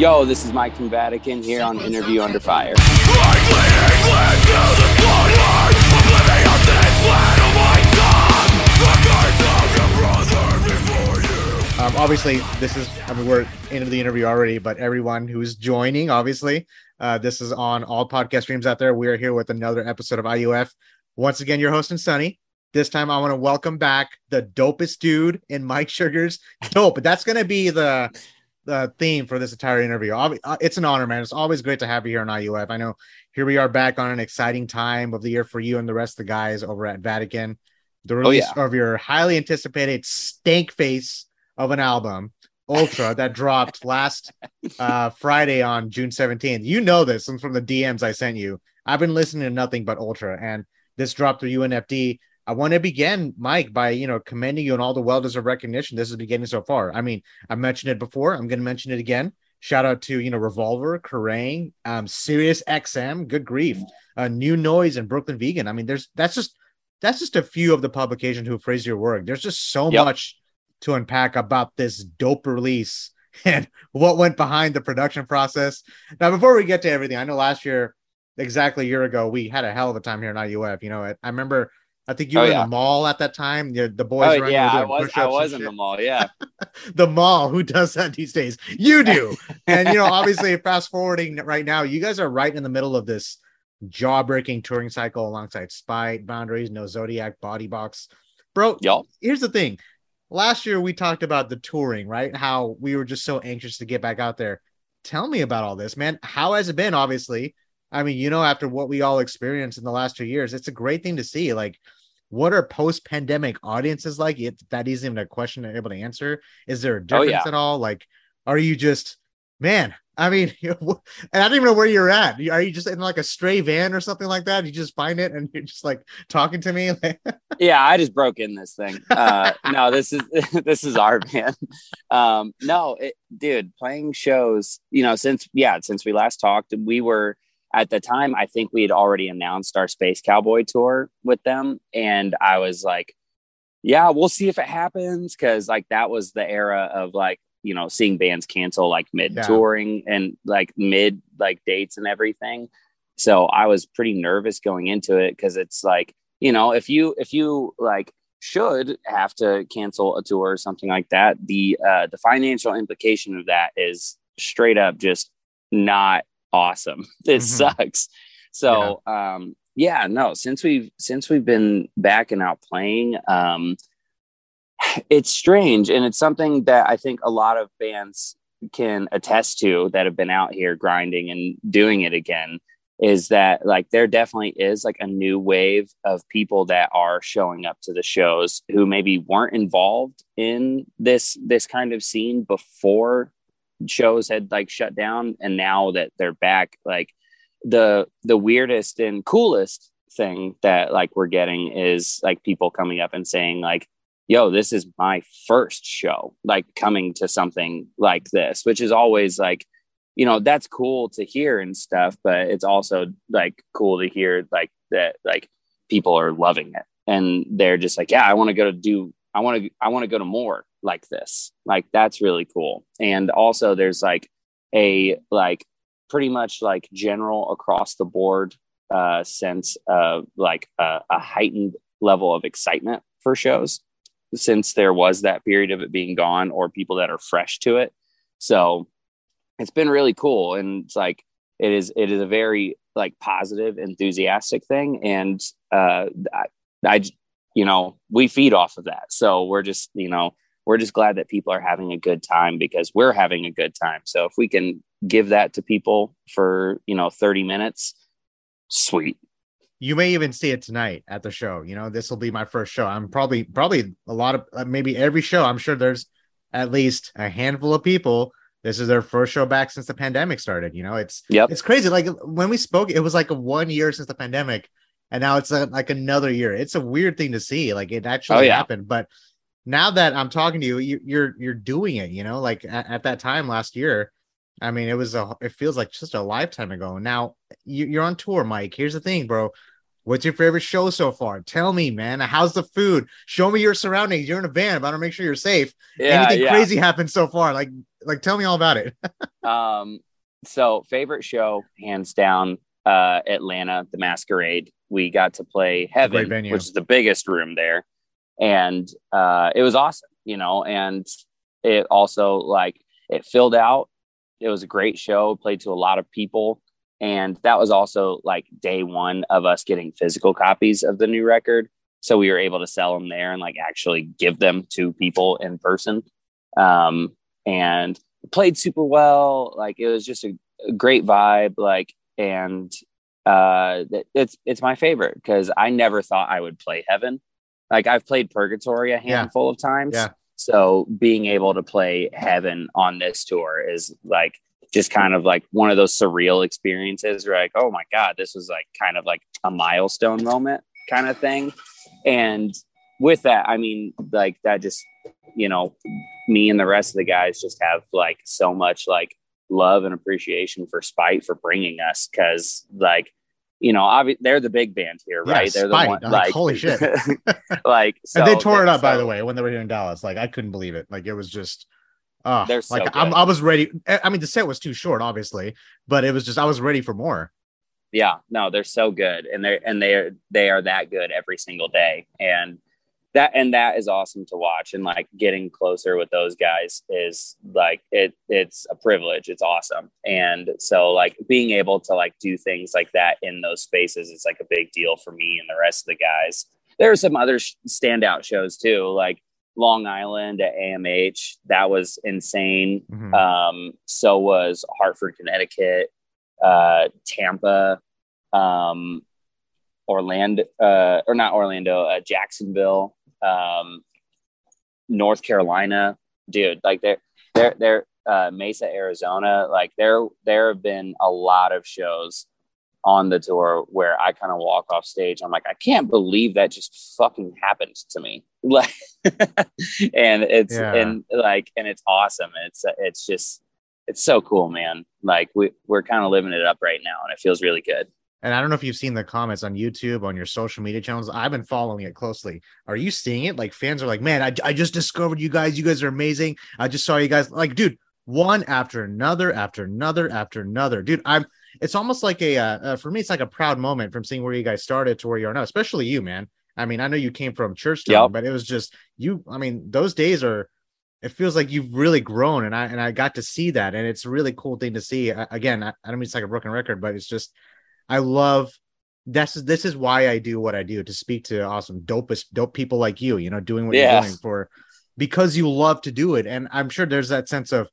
Yo, this is Mike from Vatican here on Interview Under Fire. Um, obviously, this is, I mean, we're into the interview already, but everyone who's joining, obviously, uh, this is on all podcast streams out there. We are here with another episode of IUF. Once again, your host and Sunny. This time, I want to welcome back the dopest dude in Mike Sugars dope. That's going to be the the theme for this entire interview. Uh, it's an honor, man. It's always great to have you here on IUF. I know here we are back on an exciting time of the year for you and the rest of the guys over at Vatican. The release oh, yeah. of your highly anticipated stank face of an album, Ultra, that dropped last uh, Friday on June 17th. You know this from the DMs I sent you. I've been listening to nothing but Ultra, and this dropped through UNFD. I want to begin, Mike, by you know commending you on all the well-deserved recognition this is beginning so far. I mean, I mentioned it before. I'm going to mention it again. Shout out to you know Revolver, Kerrang, um, Sirius XM. Good grief, uh, New Noise and Brooklyn Vegan. I mean, there's that's just that's just a few of the publications who praise your work. There's just so yep. much to unpack about this dope release and what went behind the production process. Now, before we get to everything, I know last year, exactly a year ago, we had a hell of a time here in IUF. You know, I, I remember. I think you oh, were yeah. in the mall at that time. The, the boys oh, yeah, I was. I was in the mall. Yeah, the mall. Who does that these days? You do. and you know, obviously, fast forwarding right now, you guys are right in the middle of this jaw-breaking touring cycle alongside Spite, Boundaries, No Zodiac, Body Box. Bro, y'all. Here's the thing last year we talked about the touring, right? How we were just so anxious to get back out there. Tell me about all this, man. How has it been? Obviously, I mean, you know, after what we all experienced in the last two years, it's a great thing to see. Like, what are post-pandemic audiences like? That isn't even a question they're able to answer. Is there a difference oh, yeah. at all? Like, are you just, man? I mean, and I don't even know where you're at. Are you just in like a stray van or something like that? You just find it and you're just like talking to me. yeah, I just broke in this thing. Uh, no, this is this is our van. Um, no, it, dude, playing shows. You know, since yeah, since we last talked, we were at the time. I think we had already announced our Space Cowboy tour with them, and I was like, yeah, we'll see if it happens because like that was the era of like you know seeing bands cancel like mid touring yeah. and like mid like dates and everything so i was pretty nervous going into it because it's like you know if you if you like should have to cancel a tour or something like that the uh the financial implication of that is straight up just not awesome it mm-hmm. sucks so yeah. um yeah no since we've since we've been back and out playing um it's strange and it's something that i think a lot of bands can attest to that have been out here grinding and doing it again is that like there definitely is like a new wave of people that are showing up to the shows who maybe weren't involved in this this kind of scene before shows had like shut down and now that they're back like the the weirdest and coolest thing that like we're getting is like people coming up and saying like yo, this is my first show, like coming to something like this, which is always like, you know, that's cool to hear and stuff, but it's also like cool to hear like that, like people are loving it. And they're just like, yeah, I want to go to do, I want to, I want to go to more like this. Like that's really cool. And also there's like a, like pretty much like general across the board uh, sense of like a, a heightened level of excitement for shows since there was that period of it being gone or people that are fresh to it. So it's been really cool. And it's like, it is, it is a very like positive, enthusiastic thing. And, uh, I, I, you know, we feed off of that. So we're just, you know, we're just glad that people are having a good time because we're having a good time. So if we can give that to people for, you know, 30 minutes, sweet you may even see it tonight at the show. You know, this will be my first show. I'm probably probably a lot of uh, maybe every show. I'm sure there's at least a handful of people. This is their first show back since the pandemic started. You know, it's yep. it's crazy. Like when we spoke, it was like a one year since the pandemic, and now it's a, like another year. It's a weird thing to see. Like it actually oh, yeah. happened, but now that I'm talking to you, you are you're, you're doing it. You know, like at, at that time last year. I mean, it was a. It feels like just a lifetime ago. Now you, you're on tour, Mike. Here's the thing, bro What's your favorite show so far? Tell me, man. How's the food? Show me your surroundings. You're in a van, I want to make sure you're safe. Yeah, Anything yeah. crazy happened so far? Like, like tell me all about it. um, so favorite show, hands down, uh, Atlanta, the Masquerade. We got to play Heaven, which is the biggest room there, and uh, it was awesome, you know. And it also like it filled out. It was a great show. Played to a lot of people, and that was also like day one of us getting physical copies of the new record. So we were able to sell them there and like actually give them to people in person. Um, and played super well. Like it was just a, a great vibe. Like, and uh, it's it's my favorite because I never thought I would play Heaven. Like I've played Purgatory a handful yeah. of times. Yeah. So being able to play Heaven on this tour is like just kind of like one of those surreal experiences where like, oh my God, this was like kind of like a milestone moment kind of thing. And with that, I mean, like that just, you know, me and the rest of the guys just have like so much like love and appreciation for Spite for bringing us because like you know, obvi- they're the big band here, right? Yeah, they're the one, like, like holy shit. like, so, and they tore it up, so, by the way, when they were here in Dallas. Like, I couldn't believe it. Like, it was just, oh, they're so like, i was ready. Eh, I mean, the set was too short, obviously, but it was just, I was ready for more. Yeah, no, they're so good, and they're and they're they are that good every single day, and that and that is awesome to watch and like getting closer with those guys is like it it's a privilege it's awesome. And so like being able to like do things like that in those spaces is like a big deal for me and the rest of the guys. There are some other sh- standout shows too like long island at amh that was insane. Mm-hmm. um so was hartford connecticut uh tampa um Orlando, uh, or not Orlando, uh, Jacksonville, um, North Carolina, dude, like they're they're they're uh, Mesa, Arizona. Like there there have been a lot of shows on the tour where I kind of walk off stage. I'm like, I can't believe that just fucking happened to me. Like, and it's yeah. and like and it's awesome. It's it's just it's so cool, man. Like we we're kind of living it up right now, and it feels really good. And I don't know if you've seen the comments on YouTube, on your social media channels. I've been following it closely. Are you seeing it? Like fans are like, man, I, I just discovered you guys. You guys are amazing. I just saw you guys. Like, dude, one after another, after another, after another. Dude, I'm. It's almost like a uh, uh, for me. It's like a proud moment from seeing where you guys started to where you are now. Especially you, man. I mean, I know you came from church yep. but it was just you. I mean, those days are. It feels like you've really grown, and I and I got to see that, and it's a really cool thing to see. I, again, I, I don't mean it's like a broken record, but it's just I love this is this is why I do what I do to speak to awesome dopest dope people like you, you know, doing what yeah. you're doing for because you love to do it. And I'm sure there's that sense of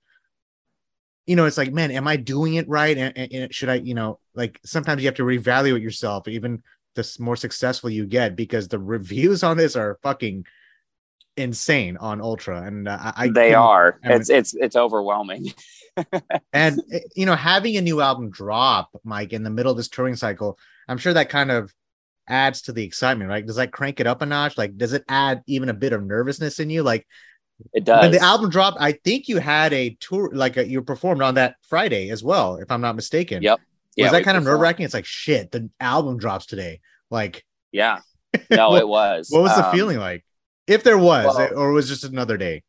you know, it's like, man, am I doing it right? And, and should I, you know, like sometimes you have to reevaluate yourself, even the more successful you get, because the reviews on this are fucking insane on Ultra, and uh, I they are. I mean, it's it's it's overwhelming. and eh, you know, having a new album drop, Mike, in the middle of this touring cycle, I'm sure that kind of adds to the excitement, right? Does that crank it up a notch? Like, does it add even a bit of nervousness in you? Like, it does. When the album dropped, I think you had a tour, like a, you performed on that Friday as well, if I'm not mistaken. Yep. Yeah, was that kind of nerve wracking? It's like shit. The album drops today. Like, yeah. No, what, it was. What was um, the feeling like? If there was, well, or was just another day?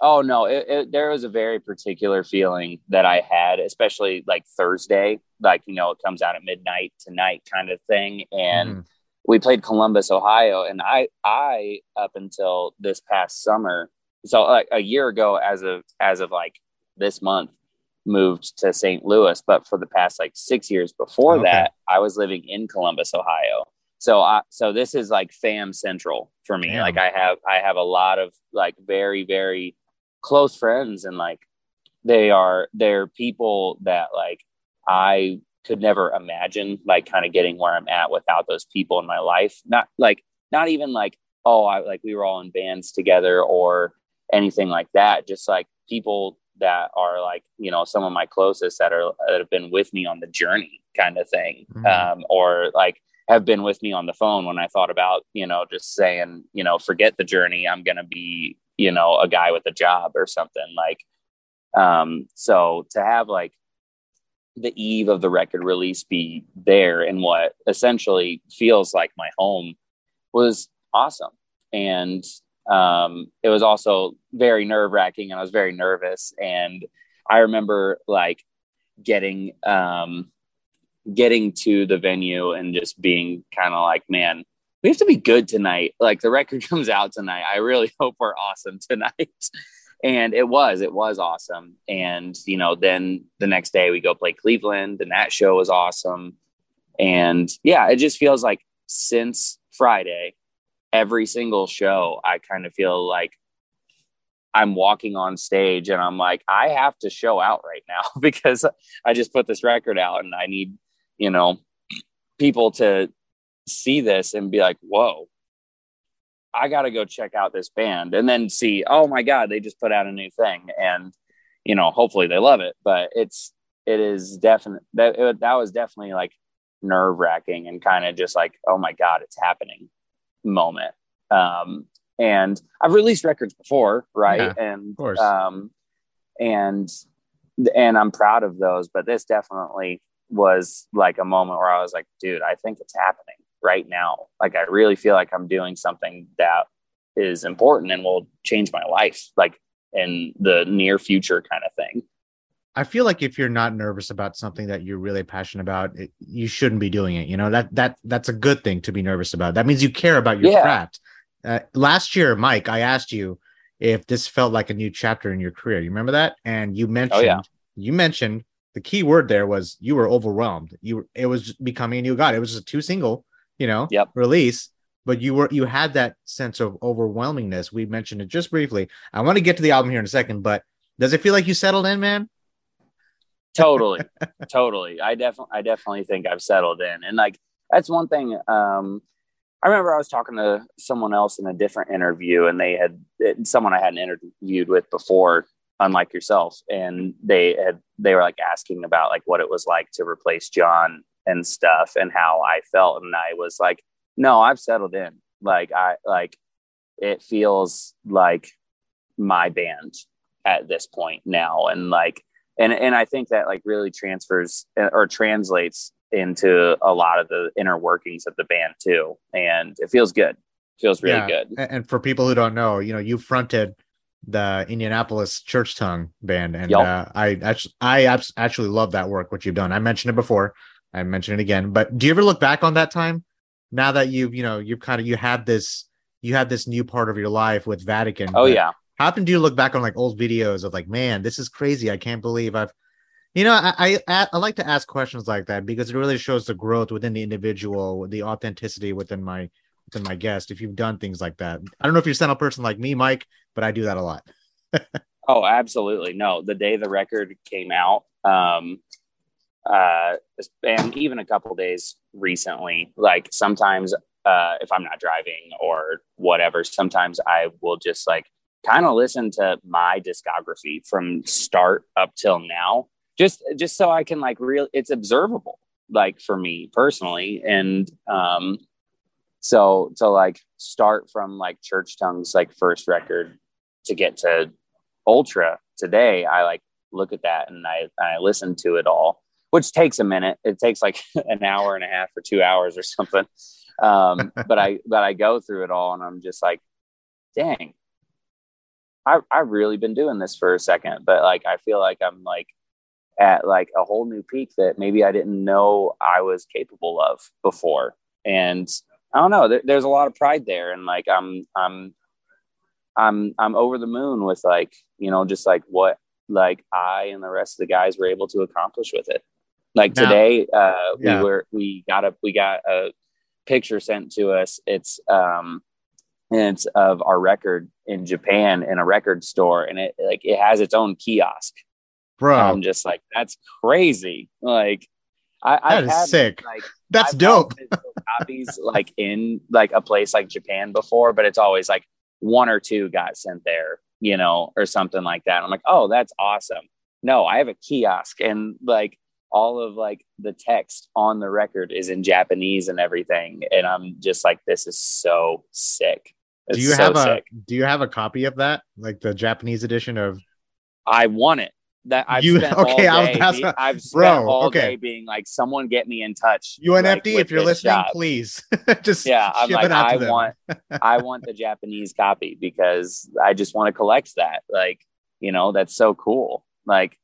Oh no, it, it, there was a very particular feeling that I had, especially like Thursday, like you know, it comes out at midnight tonight kind of thing, and mm. we played Columbus, Ohio, and I, I up until this past summer, so like a year ago, as of as of like this month, moved to St. Louis, but for the past like six years before okay. that, I was living in Columbus, Ohio. So I, so this is like fam central for me. Damn. Like I have, I have a lot of like very, very close friends and like they are they're people that like I could never imagine like kind of getting where I'm at without those people in my life. Not like not even like oh I like we were all in bands together or anything like that. Just like people that are like you know some of my closest that are that have been with me on the journey kind of thing mm-hmm. um, or like have been with me on the phone when I thought about, you know, just saying, you know, forget the journey. I'm going to be, you know, a guy with a job or something like, um, so to have like the eve of the record release be there in what essentially feels like my home was awesome. And um, it was also very nerve wracking and I was very nervous. And I remember like getting, um, getting to the venue and just being kind of like, man, we have to be good tonight. Like the record comes out tonight. I really hope we're awesome tonight. and it was, it was awesome. And, you know, then the next day we go play Cleveland and that show was awesome. And yeah, it just feels like since Friday, every single show, I kind of feel like I'm walking on stage and I'm like, I have to show out right now because I just put this record out and I need, you know, people to see this and be like, whoa, I got to go check out this band and then see, oh my God, they just put out a new thing. And, you know, hopefully they love it. But it's, it is definite that, it, that was definitely like nerve wracking and kind of just like, oh my God, it's happening moment. Um, and I've released records before, right? Yeah, and, of course. um, and, and I'm proud of those, but this definitely was like a moment where I was like, dude, I think it's happening right now. Like, I really feel like I'm doing something that is important and will change my life, like in the near future kind of thing. I feel like if you're not nervous about something that you're really passionate about, it, you shouldn't be doing it. You know that that that's a good thing to be nervous about. That means you care about your Yeah. craft. Uh, last year, Mike, I asked you if this felt like a new chapter in your career. You remember that? And you mentioned Oh, yeah. you mentioned the key word there was you were overwhelmed. You were, it was becoming a new god. It was just a two single, you know, Yep. release. But you were you had that sense of overwhelmingness. We mentioned it just briefly. I want to get to the album here in a second, but does it feel like you settled in, man? totally totally i definitely i definitely think i've settled in and like that's one thing um i remember i was talking to someone else in a different interview and they had it- someone i hadn't interviewed with before unlike yourself and they had they were like asking about like what it was like to replace john and stuff and how i felt and i was like no i've settled in like i like it feels like my band at this point now and like and and I think that like really transfers uh, or translates into a lot of the inner workings of the band too, and it feels good. feels really Yeah. good. And for people who don't know, you know, you fronted the Indianapolis Church Tongue band, and Yup. uh, I actually, I abs- actually love that work. What you've done, I mentioned it before, I mentioned it again. But do you ever look back on that time? Now that you've, you know, you've kind of you had this, you had this new part of your life with Vatican. Oh yeah, How often do you look back on like old videos of like, man, this is crazy. I can't believe I've, you know, I I, I like to ask questions like that because it really shows the growth within the individual, the authenticity within my within my guest. If you've done things like that, I don't know if you're a sentimental person like me, Mike, but I do that a lot. Oh, absolutely. No, the day the record came out, um, uh, and even a couple days recently, like sometimes, uh, if I'm not driving or whatever, sometimes I will just like kind of listen to my discography from start up till now, just, just so I can like real, it's observable, like for me personally. And, um, so to like start from like church tongues, like first record to get to ultra today i like look at that and i i listen to it all which takes a minute. It takes like an hour and a half or two hours or something. Um but i but i go through it all and i'm just like dang. I i've really been doing this for a second but like i feel like i'm like at like a whole new peak that maybe i didn't know i was capable of before. And i don't know there, there's a lot of pride there and like i'm i'm I'm I'm over the moon with like you know just like what like I and the rest of the guys were able to accomplish with it. Like Now- today, uh, Yeah. we were we got a we got a picture sent to us. It's um and it's of our record in Japan in a record store, and it like it has its own kiosk. Bro, I'm just like that's crazy. Like I that I've is had sick. like That's I've dope. copies like in like a place like Japan before, but it's always like one or two got sent there, you know, or something like that. I'm like, oh, that's awesome. No, I have a kiosk and like all of like the text on the record is in Japanese and everything. And I'm just like, this is so sick. It's do you so have a sick. do you have a copy of that? Like the Japanese edition of I want it. That I've You- spent okay, I all was- day. that's be- what- I've spent Bro, all okay. day being like, someone get me in touch. UNFD, like, if you're listening, job. please just Yeah, I'm ship like, it out I want, I want the Japanese copy because I just want to collect that. Like, you know, that's so cool. Like,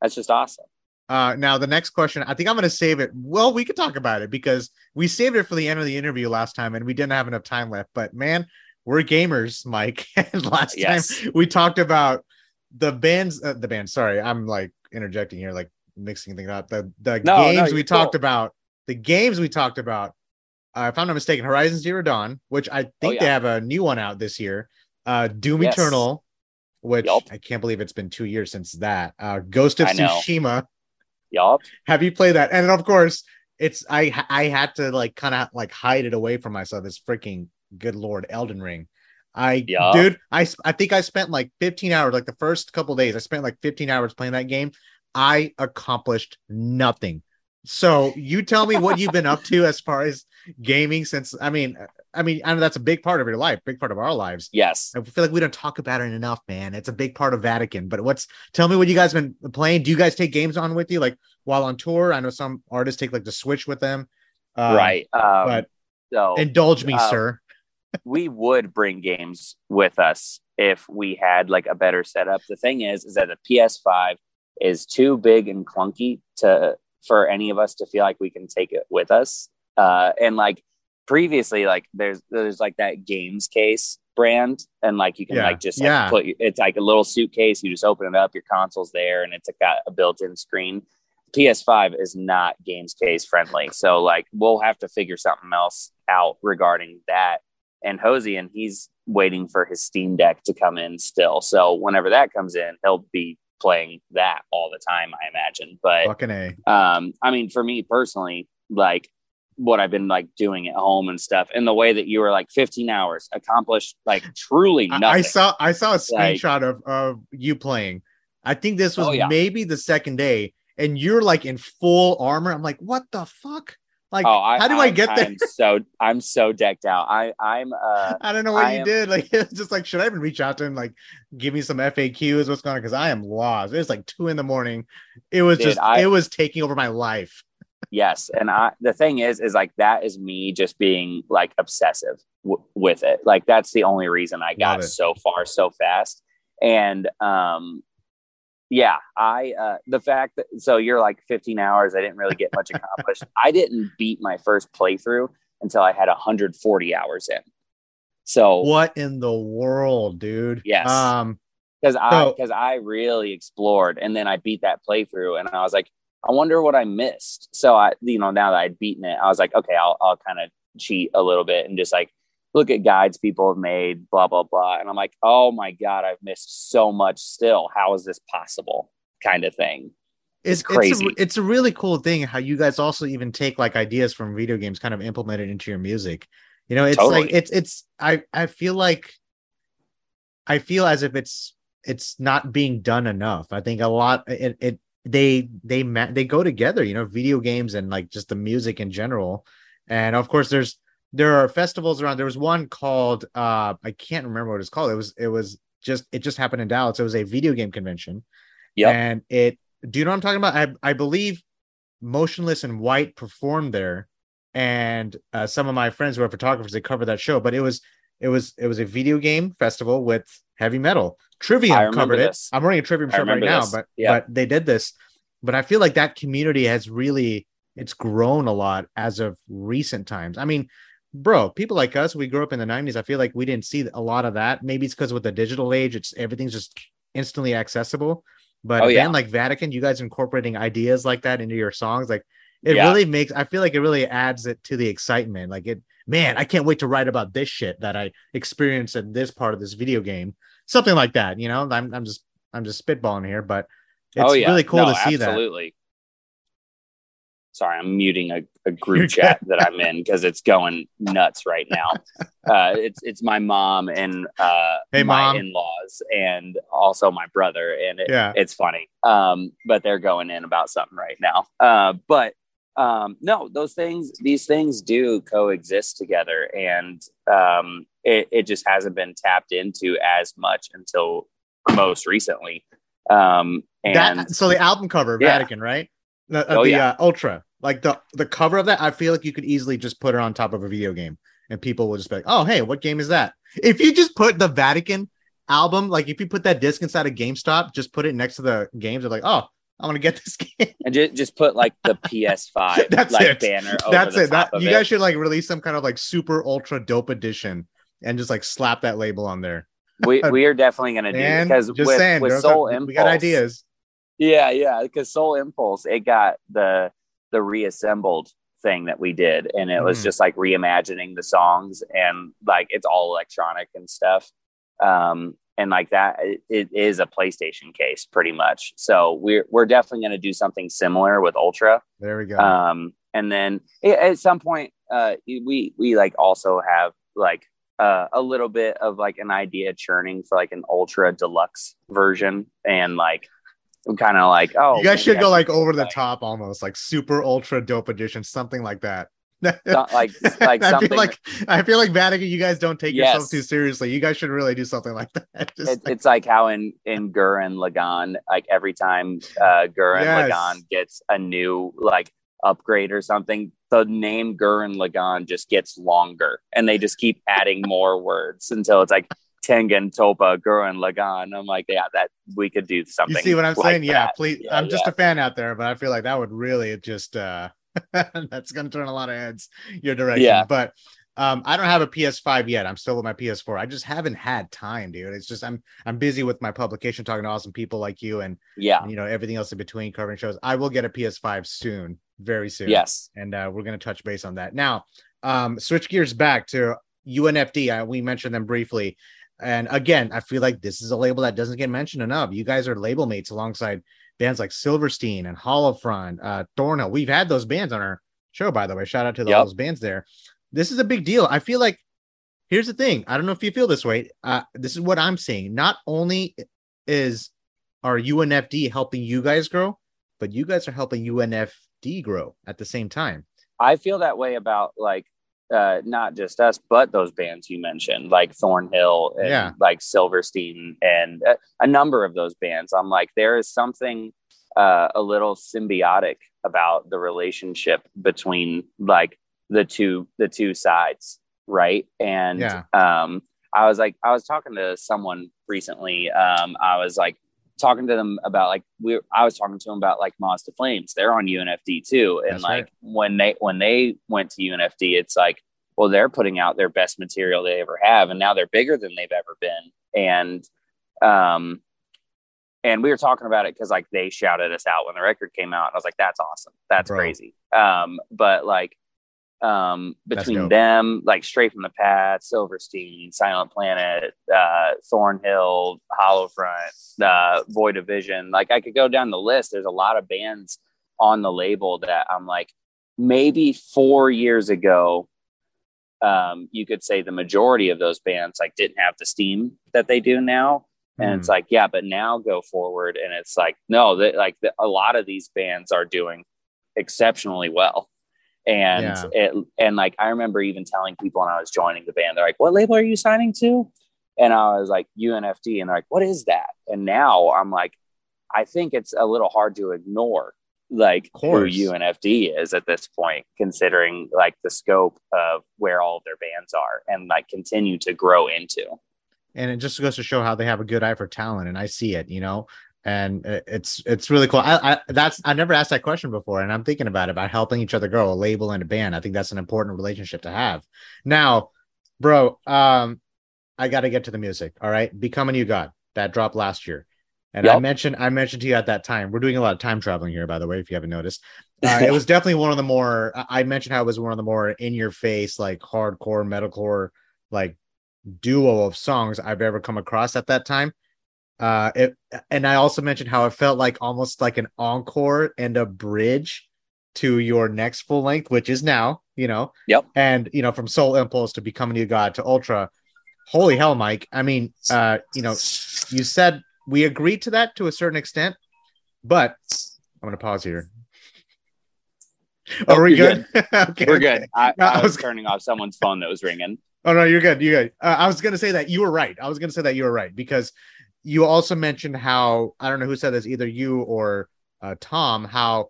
that's just awesome. Uh, now the next question, I think I'm going to save it. Well, we could talk about it because we saved it for the end of the interview last time, and we didn't have enough time left. But man, we're gamers, Mike. and last Yes. time we talked about the bands, uh, the band. Sorry, I'm like interjecting here, like mixing things up. The the No, no, games we you're talked about, the games we talked about. Uh, if I'm not mistaken, Horizon Zero Dawn, which I think they Oh, yeah. have a new one out this year. Uh, Doom Yes. Eternal, which Yup. I can't believe it's been two years since that. Uh, Ghost of I. Tsushima. Yup. Have you played that? And of course, it's I I had to like kind of like hide it away from myself. This freaking good lord, Elden Ring. I Yeah. dude, I think I spent like 15 hours, like the first couple days, I spent like 15 hours playing that game. I accomplished nothing. So you tell me what you've been up to as far as gaming since I mean I mean I know that's a big part of your life, big part of our lives. Yes. I feel like we don't talk about it enough, man. It's a big part of Vatican. But what's tell me what you guys been playing? Do you guys take games on with you, like while on tour? I know some artists take like the Switch with them. Um, right. Um, but so indulge me, uh, sir. We would bring games with us if we had like a better setup. The thing is, is that the PS5 is too big and clunky to for any of us to feel like we can take it with us. Uh, and like previously, like there's there's like that games case brand, and like you can Yeah. like just like, Yeah. put it's like a little suitcase. You just open it up, your console's there, and it's got a built-in screen. PS5 is not games case friendly, so like we'll have to figure something else out regarding that and Hosey, and he's waiting for his Steam Deck to come in still. So whenever that comes in, he'll be playing that all the time, I imagine. But Fucking a. um, I mean, for me personally, like what I've been like doing at home and stuff, and the way that you were like 15 hours accomplished like truly I- nothing. I saw I saw a Like- screenshot of of you playing. I think this was Oh, yeah. maybe the second day, and you're like in full armor. I'm like, what the fuck? Like, oh, I, how do I I'm- get there? I'm so I'm so decked out. I I'm uh I don't know what I you am- did. Like, it's just like, should I even reach out to him? Like, give me some FAQs. What's going on? Because I am lost. It's like two in the morning. It was Dude, just, I- it was taking over my life. yes and i the thing is is like that is me just being like obsessive w- with it like that's the only reason i got so far so fast and um yeah i uh the fact that so you're like 15 hours i didn't really get much accomplished i didn't beat my first playthrough until i had 140 hours in so What in the world, dude? Yes. Um, because I So- because I really explored, and then I beat that playthrough, and I was like, I wonder what I missed. So I, you know, now that I'd beaten it, I was like, okay, I'll I'll kind of cheat a little bit and just like look at guides people have made, blah blah blah, and I'm like, oh my god, I've missed so much. Still, how is this possible? Kind of thing. it's crazy. It's a, it's a really cool thing how you guys also even take like ideas from video games, kind of implement it into your music. You know, it's like it's it's I I feel like I feel as if it's it's not being done enough. I think a lot it, it they they they go together. You know, video games and like just the music in general. And of course, there's there are festivals around. There was one called uh I can't remember what it's called. It was it was just it just happened in Dallas. It was a video game convention. Yeah. And it do you know what I'm talking about? I I believe Motionless In White performed there, and uh, some of my friends who are photographers they covered that show. But it was it was it was a video game festival with heavy metal. Trivium covered this. it. I'm wearing a Trivium shirt right remember now, but Yeah. but they did this. But I feel like that community has really it's grown a lot as of recent times. I mean, bro, people like us, we grew up in the 90s. I feel like we didn't see a lot of that. Maybe it's because with the digital age, it's everything's just instantly accessible. But Oh, yeah. like Vatican, you guys incorporating ideas like that into your songs, like it Yeah. really makes I feel like it really adds it to the excitement. Like it, man, I can't wait to write about this shit that I experienced in this part of this video game. Something like that, you know. I'm I'm just I'm just spitballing here, but oh, it's oh yeah, really cool No, to see that. absolutely. Sorry, I'm muting a, a group chat that I'm in because it's going nuts right now. uh, it's it's my mom and uh, Hey, my Mom. in-laws and also my brother, and it, Yeah. it's funny. Um, but they're going in about something right now. Uh, but um, no, those things, these things do coexist together, and um, it, it just hasn't been tapped into as much until most recently. Um, and that so the album cover, Yeah. Vatican, right? The, uh, Oh, the yeah. uh, Ultra, like the the cover of that, I feel like you could easily just put it on top of a video game, and people will just be like, "Oh, hey, what game is that?" If you just put the Vatican album, like if you put that disc inside of GameStop, just put it next to the games, they're like, "Oh, I want to get this game." and just, just put like the PS5 That's like it. banner. Over That's it. That you it. guys should like release some kind of like super ultra dope edition and just like slap that label on there. we we are definitely gonna do And because just with, saying, with Soul we Impulse, got ideas. Yeah, yeah, because Soul Impulse, it got the the reassembled thing that we did, and it was Mhm. just like reimagining the songs and like it's all electronic and stuff. Um, and like that, it, it is a PlayStation case pretty much. So we're we're definitely going to do something similar with Ultra. There we go. Um, and then a- at some point, uh, we we like also have like uh, a little bit of like an idea churning for like an ultra deluxe version, and like kind of like oh, you guys should go like over the top almost, like super ultra dope edition, something like that. so- like like I something feel like I feel like Vatican, you guys don't take yourself too seriously. You guys should really do something like that. Just it, like- it's like how in in Gurren Lagann, like every time uh Gurren Yes. Lagann gets a new like upgrade or something, the name Gurren Lagann just gets longer, and they just keep adding more words until it's like Tengen Toppa Gurren Lagann. I'm like, yeah, that we could do something. you see what I'm like saying? Yeah, please. Yeah, I'm just yeah. a fan out there, but I feel like that would really just uh that's gonna turn a lot of heads your direction. Yeah. But um I don't have a PS5 yet. I'm still with my PS4. I just haven't had time, dude. It's just I'm I'm busy with my publication talking to awesome people like you and yeah, you know everything else in between covering shows. I will get a PS5 soon, very soon. yes, and uh, we're going to touch base on that. Now, um, switch gears back to UNFD. Uh, we mentioned them briefly, and again, I feel like this is a label that doesn't get mentioned enough. You guys are label mates alongside bands like Silverstein and Hollowfront, uh, Thornhill. We've had those bands on our show, by the way. Shout out to Yep. those bands there. This is a big deal. I feel like here's the thing. I don't know if you feel this way. Uh, this is what I'm saying. Not only is our UNFD helping you guys grow, but you guys are helping UNFD grow at the same time. I feel that way about like uh not just us but those bands you mentioned like Thornhill and Yeah. like Silverstein and a, a number of those bands I'm like there is something uh a little symbiotic about the relationship between like the two the two sides right and Yeah. um I was like I was talking to someone recently um I was like talking to them about like we I was talking to them about like Moths to Flames. They're on UNFD too. And That's like right. when they when they went to UNFD, it's like, well, they're putting out their best material they ever have, and now they're bigger than they've ever been. And um and we were talking about it because like they shouted us out when the record came out. And I was like, that's awesome. That's Bro. crazy. Um, but like um between them, like Straight from the Path, Silverstein, Silent Planet, uh Thornhill, Hollowfront, uh Void of Vision, like I could go down the list. There's a lot of bands on the label that I'm like, maybe four years ago, um, you could say the majority of those bands like didn't have the steam that they do now. And Hmm. it's like, yeah, but now go forward, and it's like, no, that like the, a lot of these bands are doing exceptionally well, and Yeah. it and like I remember even telling people when I was joining the band, they're like, "What label are you signing to?" And I was like, "UNFD," and they're like, "What is that?" And now I'm like, I think it's a little hard to ignore like who. UNFD is at this point, considering like the scope of where all of their bands are, and like continue to grow into. and it just goes to show how they have a good eye for talent and i see it you know and it's it's really cool. I, I that's i never asked that question before and i'm thinking about it about helping each other grow a label and a band. I think that's an important relationship to have. Now bro um i got to get to the music all right? Become a new god. That dropped last year. And i mentioned i mentioned to you at that time we're doing a lot of time traveling here by the way if you haven't noticed. Uh, it was definitely one of the more i mentioned how it was one of the more in your face like hardcore metalcore like duo of songs I've ever come across at that time. Uh, it, and I also mentioned how it felt like almost like an encore and a bridge to your next full length, which is now, you know. Yep. And you know, from Soul Impulse to Becoming a God to Ultra. Holy hell, Mike! I mean, uh, you know, you said we agreed to that to a certain extent, but I'm gonna pause here. Oh, Are we you're good? okay, We're okay. good. I, No, I I was was- turning off someone's phone that was ringing. Oh no, you're good. You're good. Uh, I was gonna say that you were right. I was gonna say that you were right because you also mentioned how I don't know who said this, either you or uh, Tom, how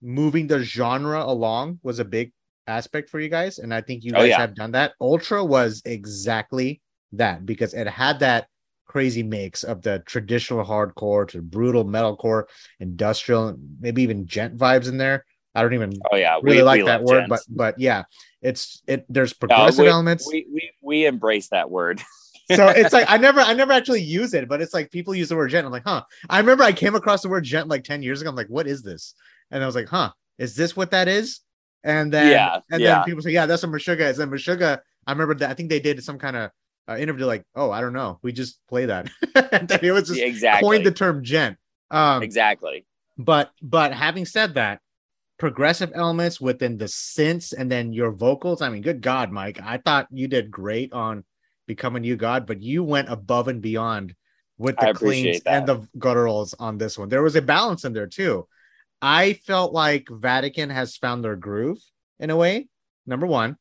moving the genre along was a big aspect for you guys, and I think you Oh, guys yeah. have done that. Ultra was exactly that because it had that crazy mix of the traditional hardcore to brutal metalcore, industrial, maybe even djent vibes in there. I don't even Oh yeah, really we- like we that word, but but yeah, it's it. There's No, progressive we, elements. We, we we embrace that word. so it's like I never I never actually use it, but it's like people use the word djent. I'm like, huh. I remember I came across the word djent like 10 years ago. I'm like, what is this? And I was like, huh, is this what that is? And then Yeah, and yeah. then people say, yeah, that's what Meshuggah is. And Meshuggah, I remember that I think they did some kind of uh, interview, like, oh, I don't know, we just play that. and then it was just exactly. coined the term djent. Um, exactly. but but having said that, progressive elements within the synths and then your vocals. I mean, good God, Mike, I thought you did great on becoming you God, but you went above and beyond with the cleans that. and the gutturals on this one. There was a balance in there too. I felt like Vatican has found their groove in a way. Number one,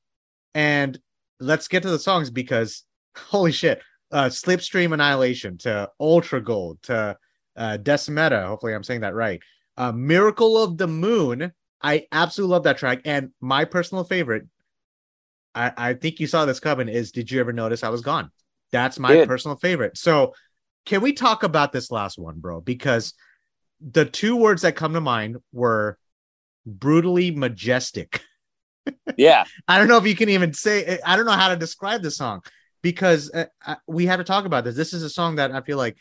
and let's get to the songs because holy shit, uh, Slipstream Annihilation to Ultra Gold to uh, Decimeta. Hopefully, I'm saying that right. Uh, Miracle of the Moon. I absolutely love that track. And my personal favorite, I, I think you saw this coming, is Did You Ever Notice I Was Gone? That's my Dude. personal favorite. So, can we talk about this last one, bro? Because the two words that come to mind were brutally majestic. Yeah. I don't know if you can even say. I don't know how to describe the song because uh, uh, we had to talk about this. This is a song that I feel like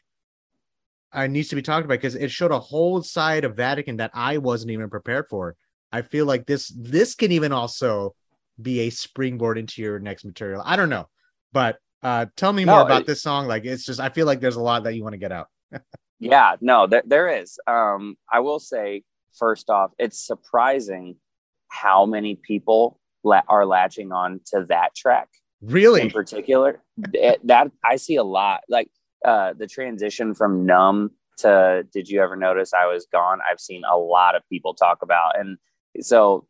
I needs to be talked about because it showed a whole side of Vatican that I wasn't even prepared for. I feel like this this can even also be a springboard into your next material. I don't know, but uh, tell me No, more about it- this song. Like it's just I feel like there's a lot that you want to get out. Yeah, no, there, there is. Um, I will say, first off, it's surprising how many people la- are latching on to that track Really, in particular. It- that I see a lot, like uh, the transition from numb to did you ever notice I was gone? I've seen a lot of people talk about, and so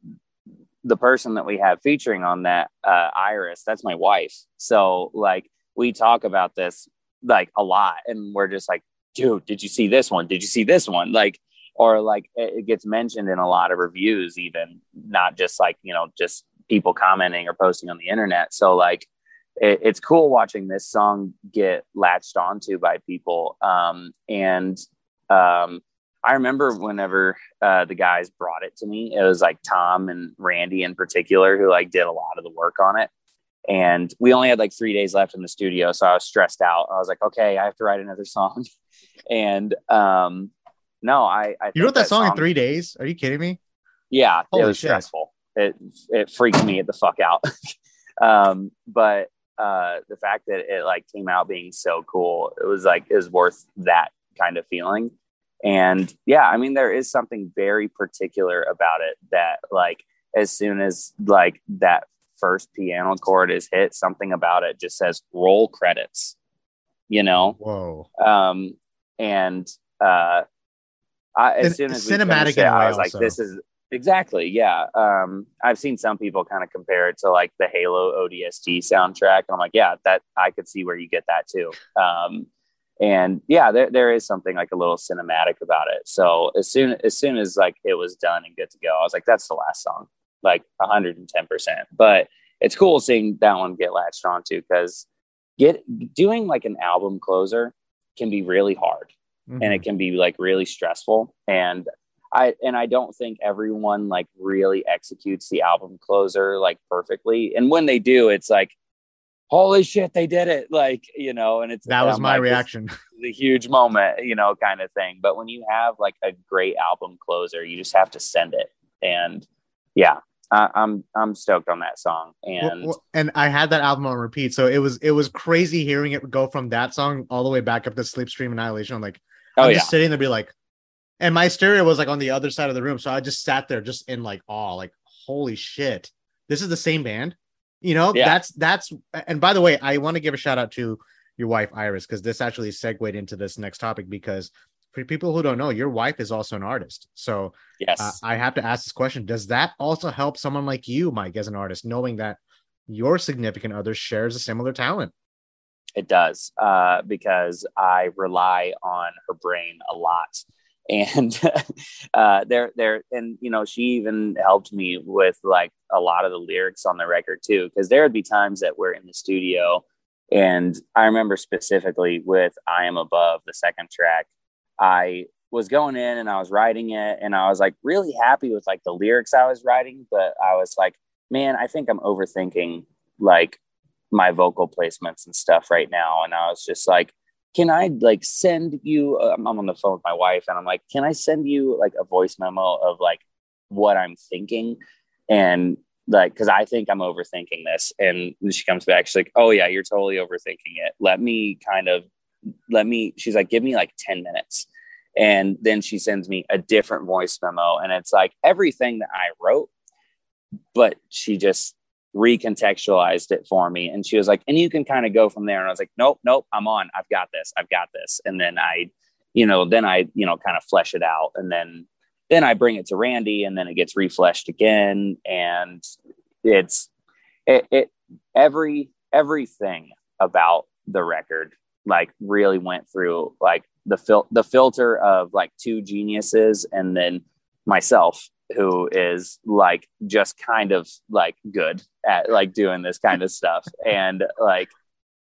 the person that we have featuring on that, uh, Iris, that's my wife. So like we talk about this like a lot, and we're just like, dude, did you see this one? Did you see this one? Like, or like it gets mentioned in a lot of reviews, even not just like you know just people commenting or posting on the internet. So like it, it's cool watching this song get latched onto by people. Um, and um, I remember whenever uh, the guys brought it to me, it was like Tom and Randy in particular who like did a lot of the work on it. And we only had like three days left in the studio, so I was stressed out. I was like, okay, I have to write another song. And um, no, I, I You wrote that song in three days? Are you kidding me? yeah, Holy it was shit. stressful. It it freaked me the fuck out. um, but uh, the fact that it like came out being so cool, it was like is worth that kind of feeling. And yeah, I mean, there is something very particular about it that like as soon as like that first piano chord is hit, something about it just says roll credits. You know, Whoa. um, and uh, I, as Cin- soon as cinematic it, I was like, "This is exactly, yeah." Um, I've seen some people kind of compare it to like the Halo ODST soundtrack, and I'm like, "Yeah, that I could see where you get that too." Um, and yeah, there there is something like a little cinematic about it. So as soon as soon as like it was done and good to go, I was like, "That's the last song," like 110 percent. But it's cool seeing that one get latched onto because get doing like an album closer can be really hard and Mhm. it can be like really stressful and i and i don't think everyone like really executes the album closer like perfectly and when they do it's like holy shit they did it like you know and it's that was I'm my like, reaction. The huge moment you know kind of thing. But when you have like a great album closer you just have to send it. And yeah I, i'm i'm stoked on that song. And well, and I had that album on repeat, so it was it was crazy hearing it go from that song all the way back up to Slipstream Annihilation. I'm like, oh I'm yeah. just sitting there, be like, and my stereo was like on the other side of the room, so I just sat there, just in like awe, like, holy shit, this is the same band, you know? Yeah. That's that's. And by the way, I want to give a shout out to your wife Iris because this actually segued into this next topic because for people who don't know, your wife is also an artist, so yes uh, I have to ask this question: Does that also help someone like you, Mike, as an artist, knowing that your significant other shares a similar talent? It does uh, because I rely on her brain a lot, and uh, there, there, and you know, she even helped me with like a lot of the lyrics on the record too, because there would be times that we're in the studio, and I remember specifically with "I Am Above," the second track, I was going in and I was writing it, and I was like really happy with like the lyrics I was writing, but I was like, man, I think I'm overthinking like my vocal placements and stuff right now, and I was just like can I like send you? Uh, I'm on the phone with my wife and I'm like, can I send you like a voice memo of like what I'm thinking? And like, cause I think I'm overthinking this. And she comes back, she's like, oh yeah, you're totally overthinking it. Let me kind of, let me, she's like, give me like 10 minutes. And then she sends me a different voice memo. And it's like everything that I wrote, but she just recontextualized it for me. And she was like, and you can kind of go from there. And I was like, nope, nope, I'm on. I've got this. I've got this. And then I, you know, then I, you know, kind of flesh it out. And then, then I bring it to Randy and then it gets refleshed again. And it's, it, it every, everything about the record like really went through like the fil- the filter of like two geniuses and then myself who is like just kind of like good at like doing this kind of stuff and like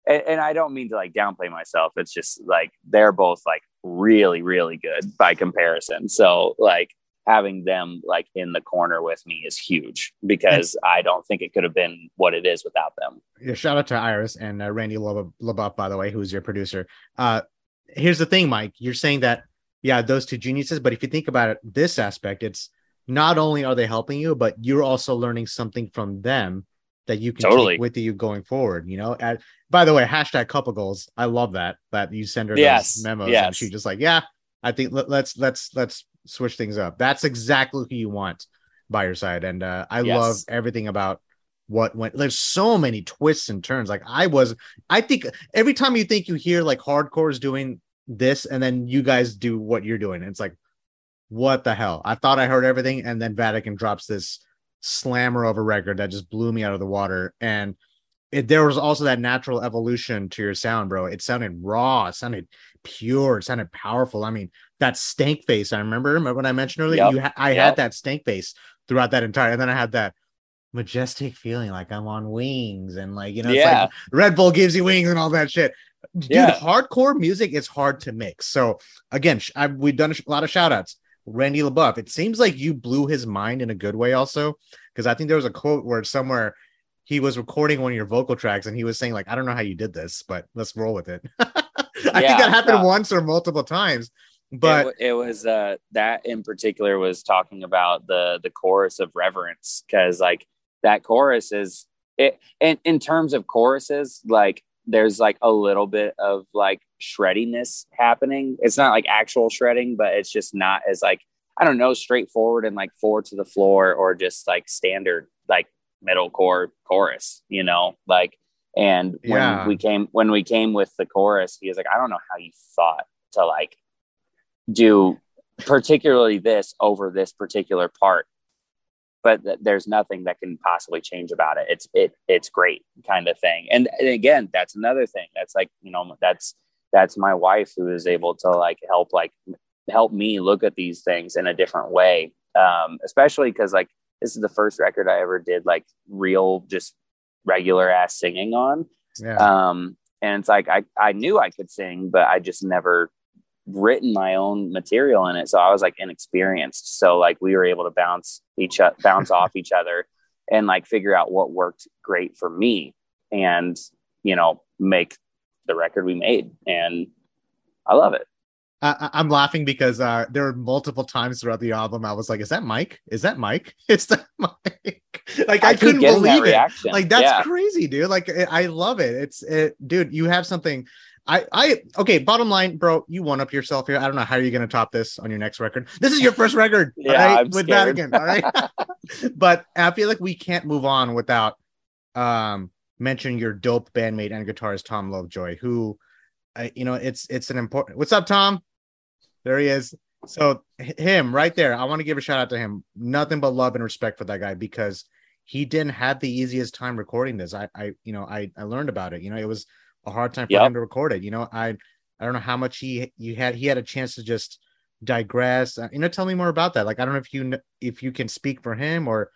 and, and, I don't mean to like downplay myself it's just like they're both like really really good by comparison so like having them like in the corner with me is huge because I don't think it could have been what it is without them. Yeah, shout out to Iris and uh, Randy LeBoeuf, by the way, who's your producer. Uh, here's the thing, Mike. You're saying that, yeah, those two geniuses, but if you think about it, this aspect, it's not only are they helping you, but you're also learning something from them that you can totally. take with you going forward. You know, at by the way, hashtag couple goals. I love that that you send her yes. those memos yes. and she just like, yeah, I think let, let's let's let's switch things up. That's exactly who you want by your side, and uh, I yes. love everything about what went. There's so many twists and turns. Like I was, I think every time you think you hear like hardcore is doing this, and then you guys do what you're doing, it's like what the hell? I thought I heard everything, and then Vatican drops this slammer of a record that just blew me out of the water. And it, there was also that natural evolution to your sound, bro. It sounded raw, it sounded pure, it sounded powerful. I mean, that stank face. I remember, remember when I mentioned earlier, yep. you ha- I yep. had that stank face throughout that entire, and then I had that majestic feeling like I'm on wings, and like you know, yeah. Like Red Bull gives you wings and all that shit. Dude, yeah. hardcore music is hard to mix. So again, I, we've done a lot of shout outs. Randy LeBoeuf. It seems like you blew his mind in a good way, also, because I think there was a quote where somewhere he was recording one of your vocal tracks and he was saying, like, I don't know how you did this, but let's roll with it. I yeah, think that happened once or multiple times. But it, it was uh that in particular was talking about the the chorus of reverence because like that chorus is it in, in terms of choruses, like there's like a little bit of like shreddiness happening. It's not like actual shredding, but it's just not as like I don't know, straightforward and like four to the floor or just like standard like metalcore chorus, you know, like and when yeah. we came when we came with the chorus, he was like, I don't know how you thought to like do particularly this over this particular part but th- there's nothing that can possibly change about it. It's it it's great kind of thing. And, and again, that's another thing. That's like you know that's that's my wife who is able to like help like help me look at these things in a different way. Um, especially because like this is the first record I ever did like real just regular ass singing on. Yeah. Um, and it's like I I knew I could sing, but I just never written my own material in it so i was like inexperienced so like we were able to bounce each bounce off each other and like figure out what worked great for me and you know make the record we made and i love it I, am laughing because uh, there were multiple times throughout the album I was like, "Is that Mike? Is that Mike? Is that Mike?" like I, I couldn't believe it. Like that's yeah. crazy, dude. Like I love it. It's it, dude. You have something I, I, okay. Bottom line, bro, you one up yourself here. I don't know how you're going to top this on your next record. This is your first record, yeah, right? with Vatican, all right. but I feel like we can't move on without um mentioning your dope bandmate and guitarist Tom Lovejoy, who, uh, you know, it's it's an important. What's up, Tom? There he is. So him right there. I want to give a shout out to him. Nothing but love and respect for that guy because he didn't have the easiest time recording this. I, I, you know, I, I learned about it. You know, it was a hard time for Yep. him to record it. You know, I I don't know how much he you had he had a chance to just digress. Uh, You know, tell me more about that. Like, I don't know if you if you can speak for him or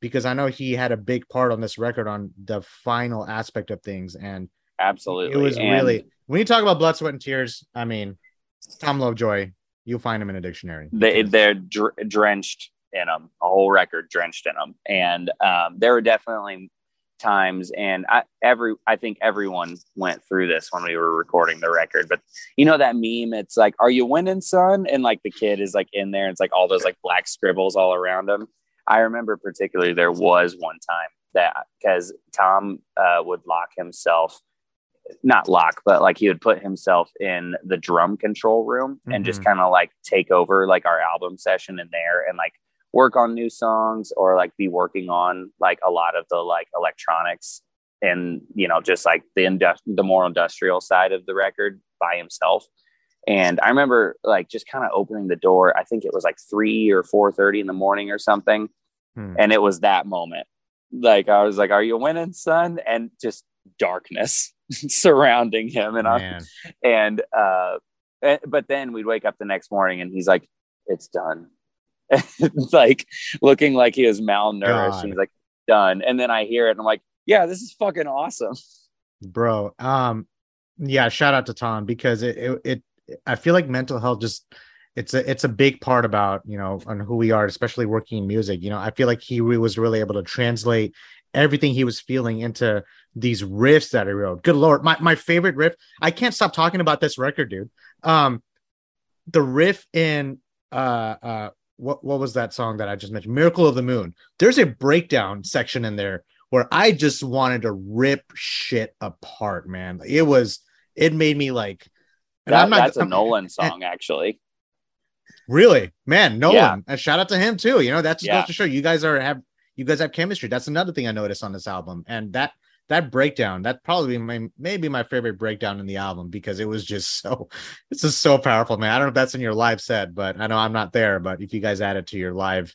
because I know he had a big part on this record on the final aspect of things, and Absolutely. it was And really when you talk about blood, sweat, and tears. I mean, Tom Lovejoy, you'll find him in a dictionary. they they're dr- drenched in them a whole record drenched in them and um, there were definitely times and I, every i think everyone went through this when we were recording the record but you know that meme it's like are you winning son and like the kid is like in there and it's like all those like black scribbles all around him i remember particularly there was one time that because tom uh, would lock himself not lock, but like he would put himself in the drum control room and just Mhm. kind of like take over like our album session in there and like work on new songs or like be working on like a lot of the like electronics and you know just like the indu- the more industrial side of the record by himself. And i remember like just kind of opening the door i think it was like 3 or 4:30 in the morning or something. Hmm. and it was that moment. Like i was like are you winning son? And just darkness surrounding him. And i and uh but then we'd wake up the next morning and he's like it's done like looking like he was malnourished. God. and he's like done. And then i hear it and i'm like yeah this is fucking awesome. Bro um yeah shout out to tom because it, it it i feel like mental health just it's a it's a big part about you know on who we are especially working in music. You know i feel like he was really able to translate everything he was feeling into these riffs that he wrote. Good lord my, my favorite riff i can't stop talking about this record dude. Um the riff in uh uh what what was that song that i just mentioned miracle of the moon there's a breakdown section in there where I just wanted to rip shit apart, man. It was, it made me like, and that, I'm not, that's a I'm- nolan song actually really, man. Nolan, Yeah. and shout out to him too. You know, that's Yeah. goes to show you guys are have, you guys have chemistry. That's another thing I noticed on this album, and that that breakdown, that probably my maybe my favorite breakdown in the album because it was just so, it's just so powerful, man. I don't know if that's in your live set, but I know I'm not there. But if you guys add it to your live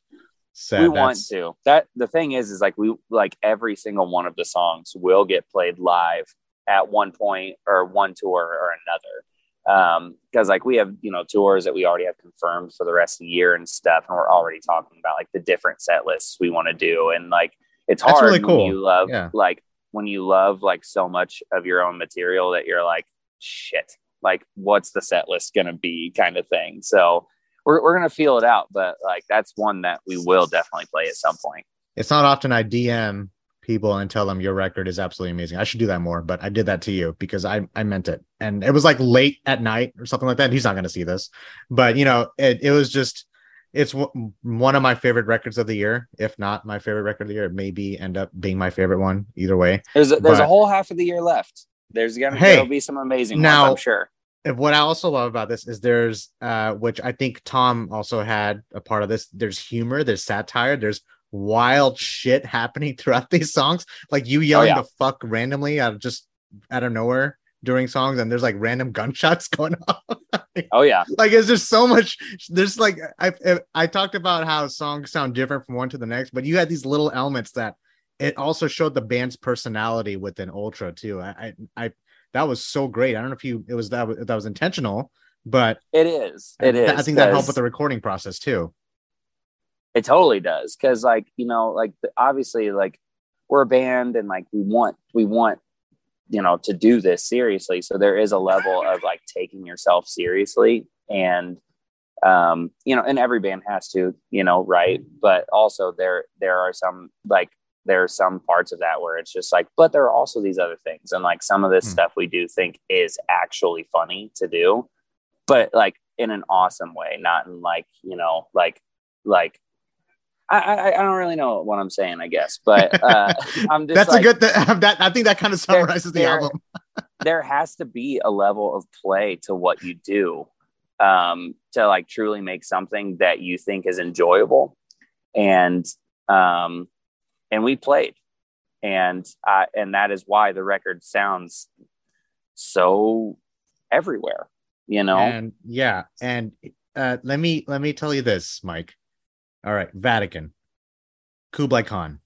set, we want to that the thing is is like we like every single one of the songs will get played live at one point or one tour or another um because like we have you know tours that we already have confirmed for the rest of the year and stuff and we're already talking about like the different set lists we want to do and like it's That's hard really when cool. you love Yeah. like when you love like so much of your own material that you're like shit like what's the set list gonna be kind of thing so we're, we're gonna feel it out but like that's one that we will definitely play at some point it's not often I DM people and tell them your record is absolutely amazing. I should do that more, but I did that to you because I I meant it. And it was like late at night or something like that. He's not going to see this. But, you know, it, it was just it's w- one of my favorite records of the year, if not my favorite record of the year. It may be end up being my favorite one either way. There's a, there's But- a whole half of the year left. There's gonna Hey, there'll be some amazing now- ones, I'm sure. What I also love about this is there's uh which I think Tom also had a part of this. There's humor, there's satire, there's wild shit happening throughout these songs. Like you yelling yeah. the fuck randomly out of just out of nowhere during songs, and there's like random gunshots going on. Oh yeah, like it's just so much. There's like I I talked about how songs sound different from one to the next, but you had these little elements that it also showed the band's personality within Ultra too. I I, I that was so great. I don't know if you it was that that was intentional, but it is. It I, is. I think that helped with the recording process too. It totally does. Cause like, you know, like obviously like we're a band and like we want we want you know to do this seriously. So there is a level of like taking yourself seriously and um you know and every band has to you know right but also there there are some like there are some parts of that where it's just like but there are also these other things and like some of this Hmm. stuff we do think is actually funny to do but like in an awesome way not in like you know like like I, I, I don't really know what I'm saying, I guess, but uh, I'm just That's like, a good th- that I think that kind of There- summarizes the there- album. there has to be a level of play to what you do um, to like truly make something that you think is enjoyable and um, and we played and uh, and that is why the record sounds so everywhere you know And yeah, and uh, let me let me tell you this, Mike. All right, Vatican, Kublai Khan,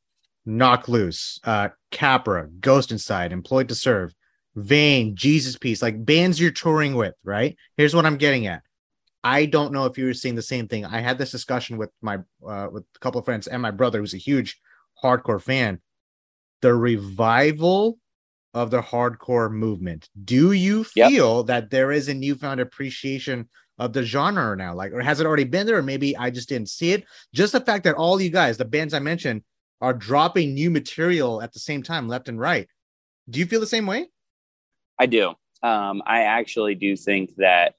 Knocked Loose, uh, Capra, Ghost Inside, Employed to Serve, Vein, Jesus Piece, like bands you're touring with, right? Here's what I'm getting at. I don't know if you were seeing the same thing. I had this discussion with my uh, with a couple of friends and my brother, who's a huge hardcore fan. The revival of the hardcore movement. Do you feel yep. that there is a newfound appreciation of the genre now? Like, or has it already been there? Or maybe I just didn't see it. Just the fact that all you guys, the bands I mentioned, are dropping new material at the same time, left and right. Do you feel the same way? I do. Um, I actually do think that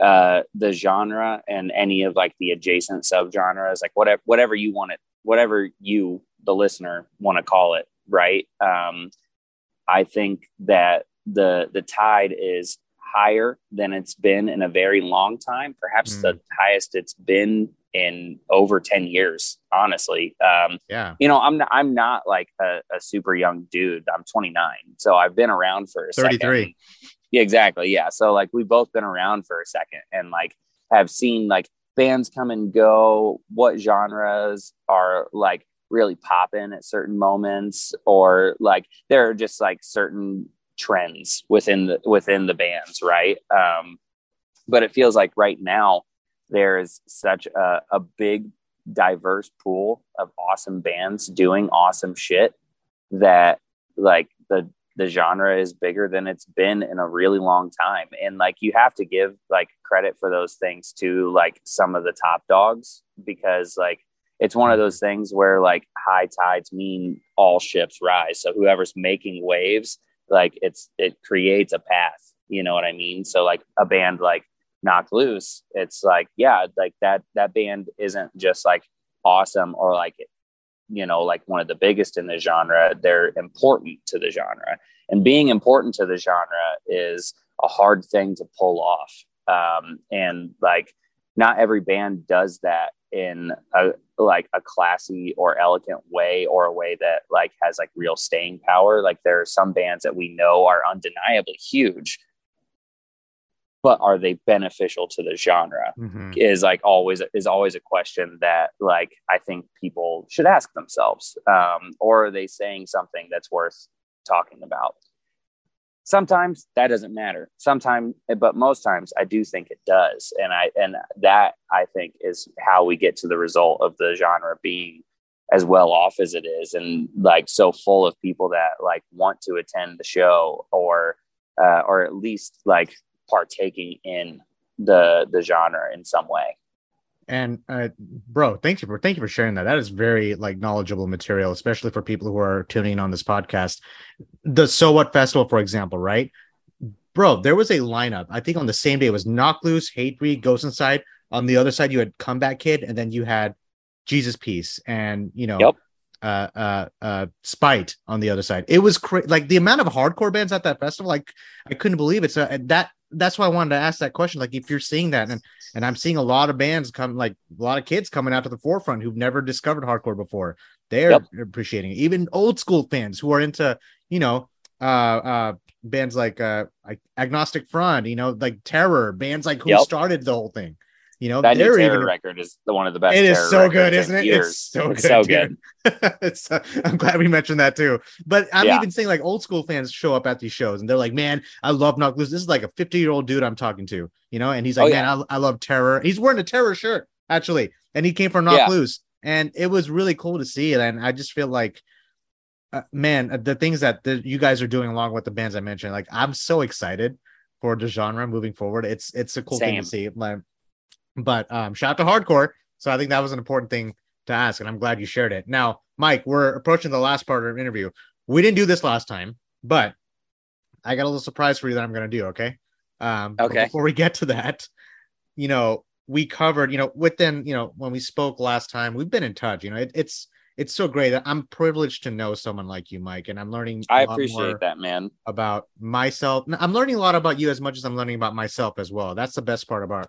uh, the genre and any of like the adjacent subgenres, like whatever whatever you want it, whatever you the listener want to call it, right? Um, I think that the the tide is higher than it's been in a very long time, perhaps mm. the highest it's been in over 10 years, honestly. Um, yeah. You know, I'm not, I'm not like a, a, super young dude. I'm 29. So I've been around for 33. Second. Yeah, exactly. Yeah. So like we've both been around for a second and like have seen like bands come and go, what genres are like really popping at certain moments or like there are just like certain trends within the within the bands, right? Um, but it feels like right now there is such a, a big diverse pool of awesome bands doing awesome shit that like the the genre is bigger than it's been in a really long time and like you have to give like credit for those things to like some of the top dogs because like it's one of those things where like high tides mean all ships rise. So whoever's making waves like it's it creates a path. You know what i mean? So like a band like knocked loose it's like yeah like that that band isn't just like awesome or like you know like one of the biggest in the genre. They're important to the genre. And being important to the genre is a hard thing to pull off. Um, and like not every band does that in a like a classy or elegant way or a way that like has like real staying power. Like there are some bands that we know are undeniably huge but are they beneficial to the genre? Mm-hmm. is like always is always a question that like i think people should ask themselves um, or are they saying something that's worth talking about sometimes that doesn't matter. Sometimes but most times i do think it does. And i and that i think is how we get to the result of the genre being as well off as it is and like so full of people that like want to attend the show or uh, or at least like partaking in the the genre in some way and uh, bro, thank you for thank you for sharing that. That is very like knowledgeable material, especially for people who are tuning on this podcast. The So What Festival, for example, right? Bro, there was a lineup. I think on the same day it was Knocked Loose, Hate Hatebreed, Ghost Inside. On the other side, you had Comeback Kid, and then you had Jesus Piece, and you know, yep. uh, uh, uh, Spite on the other side. It was cra- like the amount of hardcore bands at that festival. Like I couldn't believe it. So that that's why I wanted to ask that question. Like, if you're seeing that, and and I'm seeing a lot of bands come, like a lot of kids coming out to the forefront who've never discovered hardcore before. They're yep. appreciating it. Even old school fans who are into, you know, uh, uh, bands like uh, like Agnostic Front, you know, like Terror, bands like who yep. started the whole thing. You know, that new Terror even, record is the one of the best. It is so good, isn't it? Years. It's so it's good. So good. it's, uh, I'm glad we mentioned that too. But I'm yeah. even saying like old school fans show up at these shows and they're like, "Man, I love Knocked Loose." This is like a 50 year old dude I'm talking to, you know, and he's like, oh, "Man, I, I, love Terror." He's wearing a Terror shirt actually, and he came from Knock yeah. Loose, and it was really cool to see it. And I just feel like. Uh, man, uh, the things that the, you guys are doing along with the bands I mentioned, like I'm so excited for the genre moving forward. It's it's a cool Same. thing to see. Like but um, shout out to hardcore. So I think that was an important thing to ask, and I'm glad you shared it. Now, Mike, we're approaching the last part of our interview. We didn't do this last time, but I got a little surprise for you that I'm going to do. Okay. Um, okay. Before we get to that, you know, we covered, you know, within, you know, when we spoke last time, we've been in touch. You know, it, it's it's so great that I'm privileged to know someone like you, Mike, and I'm learning. I appreciate that, man. About myself, I'm learning a lot about you as much as I'm learning about myself as well. That's the best part about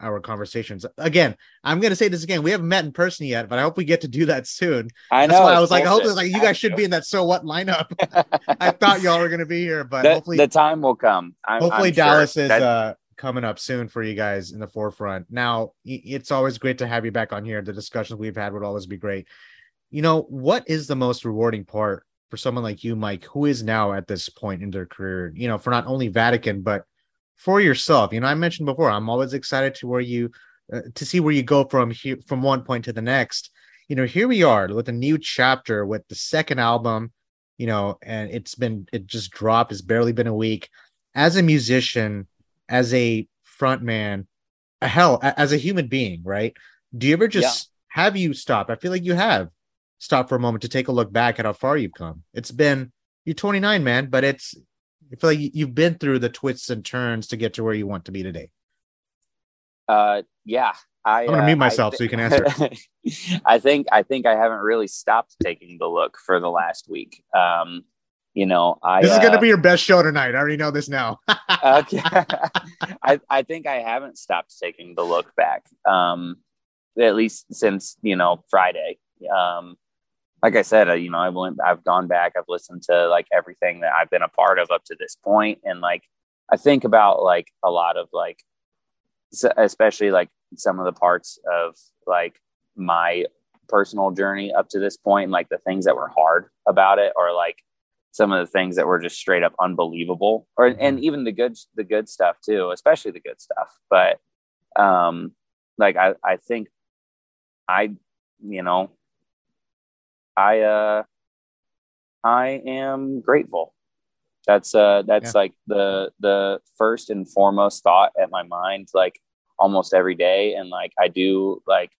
our conversations. Again, I'm going to say this again. We haven't met in person yet, but I hope we get to do that soon. I know. That's why I was like, I hope like you guys should be in that so what lineup. I thought y'all were going to be here, but the, hopefully the time will come. I'm, hopefully I'm Dallas sure is that... uh, coming up soon for you guys in the forefront. Now, it's always great to have you back on here. The discussions we've had would always be great. You know, what is the most rewarding part for someone like you, Mike, who is now at this point in their career, you know, for not only Vatican, but for yourself? You know, I mentioned before, I'm always excited to where you, uh, to see where you go from here, from one point to the next. You know, here we are with a new chapter with the second album, you know, and it's been, it just dropped. It's barely been a week. As a musician, as a front man, hell, as a human being, right? Do you ever just yeah. have you stop? I feel like you have stop for a moment to take a look back at how far you've come. It's been you're 29, man, but it's I feel like you've been through the twists and turns to get to where you want to be today. Uh, yeah, I, am gonna uh, mute myself th- so you can answer. I think I think I haven't really stopped taking the look for the last week. Um, you know, I this is gonna uh, be your best show tonight. I already know this now. okay, I I think I haven't stopped taking the look back. Um, at least since you know Friday. Um, like I said, uh, you know, I went, I've gone back, I've listened to like everything that I've been a part of up to this point, and like I think about like a lot of like, especially like some of the parts of like my personal journey up to this point, like the things that were hard about it, or like some of the things that were just straight up unbelievable, or and mm-hmm. even the good the good stuff too, especially the good stuff. But um, like I I think I you know I uh I am grateful. That's uh that's yeah. like the the first and foremost thought at my mind like almost every day and like I do like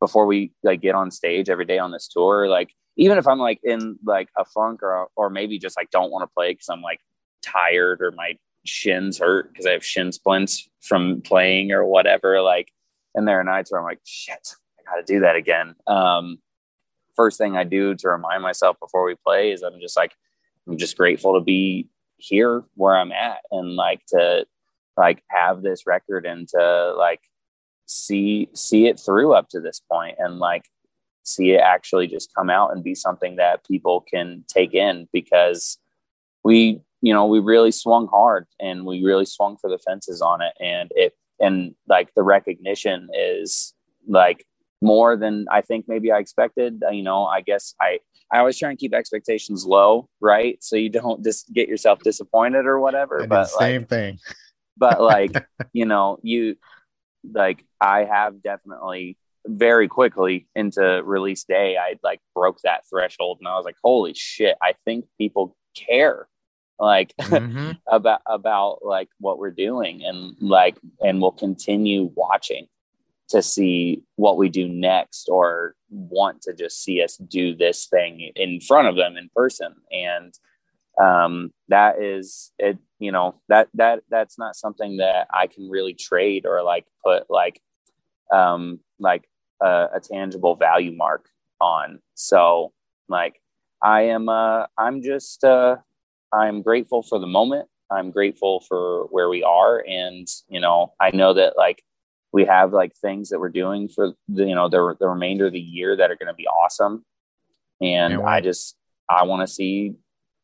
before we like get on stage every day on this tour like even if I'm like in like a funk or or maybe just like don't want to play cuz I'm like tired or my shins hurt because I have shin splints from playing or whatever like and there are nights where I'm like shit I got to do that again um first thing I do to remind myself before we play is I'm just like, I'm just grateful to be here where I'm at and like to like have this record and to like see see it through up to this point and like see it actually just come out and be something that people can take in because we you know we really swung hard and we really swung for the fences on it and it and like the recognition is like more than I think maybe I expected. Uh, you know, I guess I I always try and keep expectations low, right? So you don't just get yourself disappointed or whatever. but same like, thing. but like you know, you like I have definitely very quickly into release day. I like broke that threshold, and I was like, holy shit! I think people care like mm-hmm. about about like what we're doing and like and we'll continue watching to see what we do next or want to just see us do this thing in front of them in person. And um, that is it you know that that that's not something that i can really trade or like put like um like a, a tangible value mark on. So like i am uh i'm just uh i'm grateful for the moment. I'm grateful for where we are. And you know i know that like we have like things that we're doing for the you know the, the remainder of the year that are going to be awesome. And i just i want to see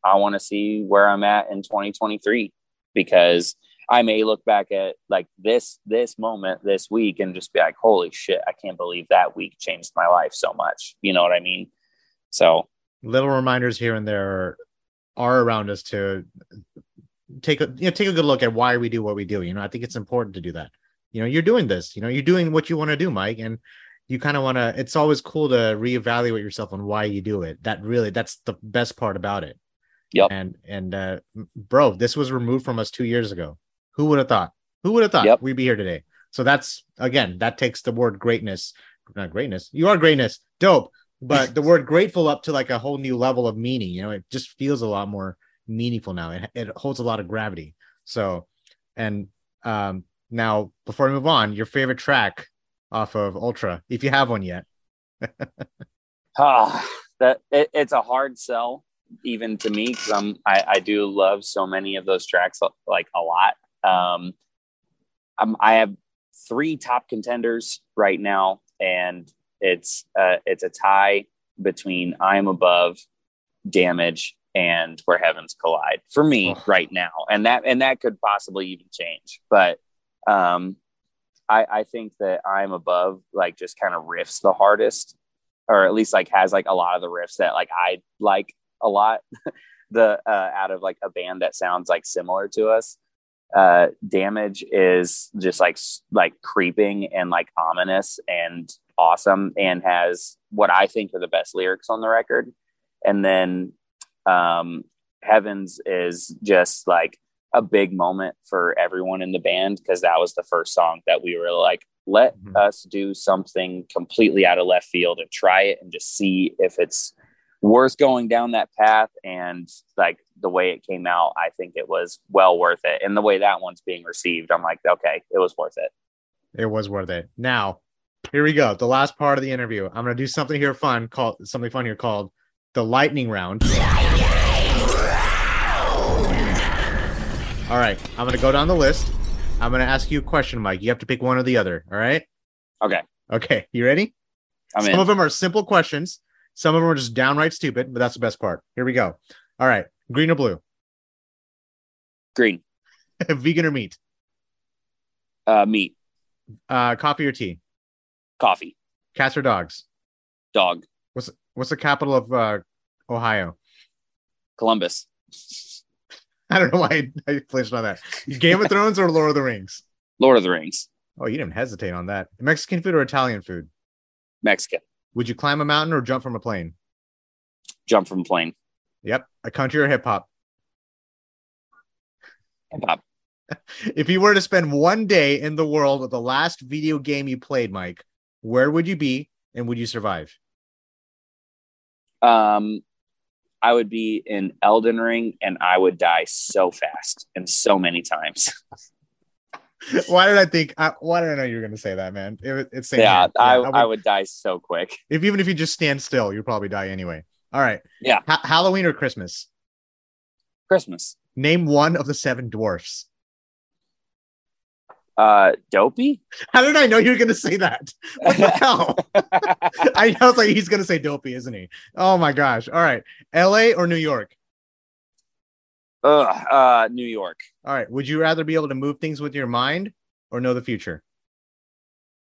i want to see where i'm at in 2023 because i may look back at like this this moment this week and just be like holy shit i can't believe that week changed my life so much. You know what i mean? So little reminders here and there are around us to take a you know take a good look at why we do what we do. You know i think it's important to do that you know you're doing this you know you're doing what you want to do mike and you kind of want to it's always cool to reevaluate yourself on why you do it. That really that's the best part about it. Yep. And and uh bro this was removed from us two years ago. Who would have thought? Who would have thought yep. we'd be here today? So that's again that takes the word greatness not greatness you are greatness dope but the word grateful up to like a whole new level of meaning you know it just feels a lot more meaningful now. It, it holds a lot of gravity. So and um now, before we move on, your favorite track off of Ultra, if you have one yet. ah, that it, it's a hard sell even to me because I'm I, I do love so many of those tracks like a lot. Um, I'm, I have three top contenders right now, and it's uh, it's a tie between I'm above, damage, and where heavens collide for me oh. right now, and that and that could possibly even change, but um, I, I think that I'm above like just kind of riffs the hardest, or at least like has like a lot of the riffs that like I like a lot. the uh, out of like a band that sounds like similar to us. Uh, damage is just like like creeping and like ominous and awesome, and has what I think are the best lyrics on the record. And then um, Heavens is just like a big moment for everyone in the band because that was the first song that we were like, let mm-hmm. us do something completely out of left field and try it and just see if it's worth going down that path. And like the way it came out, I think it was well worth it. And the way that one's being received, I'm like, okay, it was worth it. It was worth it. Now, here we go. The last part of the interview. I'm going to do something here fun called something fun here called the lightning round. All right, I'm gonna go down the list. I'm gonna ask you a question, Mike. You have to pick one or the other. All right. Okay. Okay. You ready? I'm Some in. of them are simple questions. Some of them are just downright stupid, but that's the best part. Here we go. All right. Green or blue? Green. Vegan or meat? Uh, meat. Uh, coffee or tea? Coffee. Cats or dogs? Dog. What's what's the capital of uh, Ohio? Columbus. I don't know why I, I flinched on that. Game of Thrones or Lord of the Rings? Lord of the Rings. Oh, you didn't hesitate on that. Mexican food or Italian food? Mexican. Would you climb a mountain or jump from a plane? Jump from a plane. Yep. A country or hip hop? Hip hop. If you were to spend one day in the world of the last video game you played, Mike, where would you be and would you survive? Um, I would be in Elden Ring and I would die so fast and so many times. why did I think? I, why did I know you were going to say that, man? It, it's yeah, yeah I, I, would, I, would, die so quick. If even if you just stand still, you'll probably die anyway. All right. Yeah. Ha- Halloween or Christmas? Christmas. Name one of the seven dwarfs. Uh, dopey. How did I know you were going to say that? What the hell? I was like, he's going to say dopey, isn't he? Oh my gosh! All right, L.A. or New York? Ugh, uh, New York. All right. Would you rather be able to move things with your mind or know the future?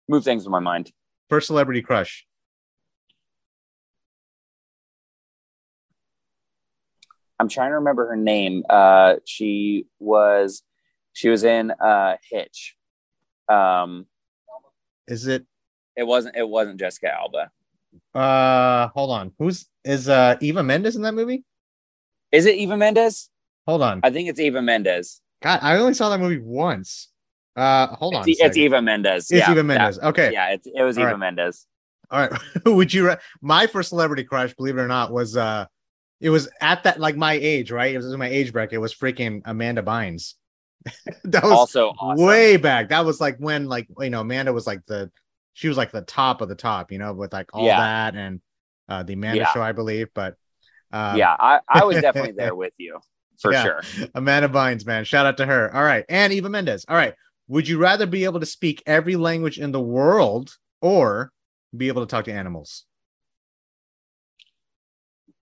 Move things with my mind. First celebrity crush. I'm trying to remember her name. Uh, she was she was in uh Hitch. Um, is it? It wasn't. It wasn't Jessica Alba. Uh, hold on. Who's is uh Eva Mendes in that movie? Is it Eva Mendes? Hold on. I think it's Eva Mendes. God, I only saw that movie once. Uh, hold on. It's, it's Eva Mendes. It's yeah, Eva Mendes. That, okay. Yeah, it, it was All Eva right. Mendes. All right. Would you? Re- my first celebrity crush, believe it or not, was uh, it was at that like my age, right? It was in my age bracket. It was freaking Amanda Bynes. that was also awesome. way back. That was like when like you know Amanda was like the she was like the top of the top, you know, with like all Yeah. that and uh the Amanda Yeah. show, I believe. But um, yeah, I, I was definitely there with you for Yeah. sure. Amanda Bynes, man, shout out to her. All right, and Eva Mendes. All right, would you rather be able to speak every language in the world or be able to talk to animals?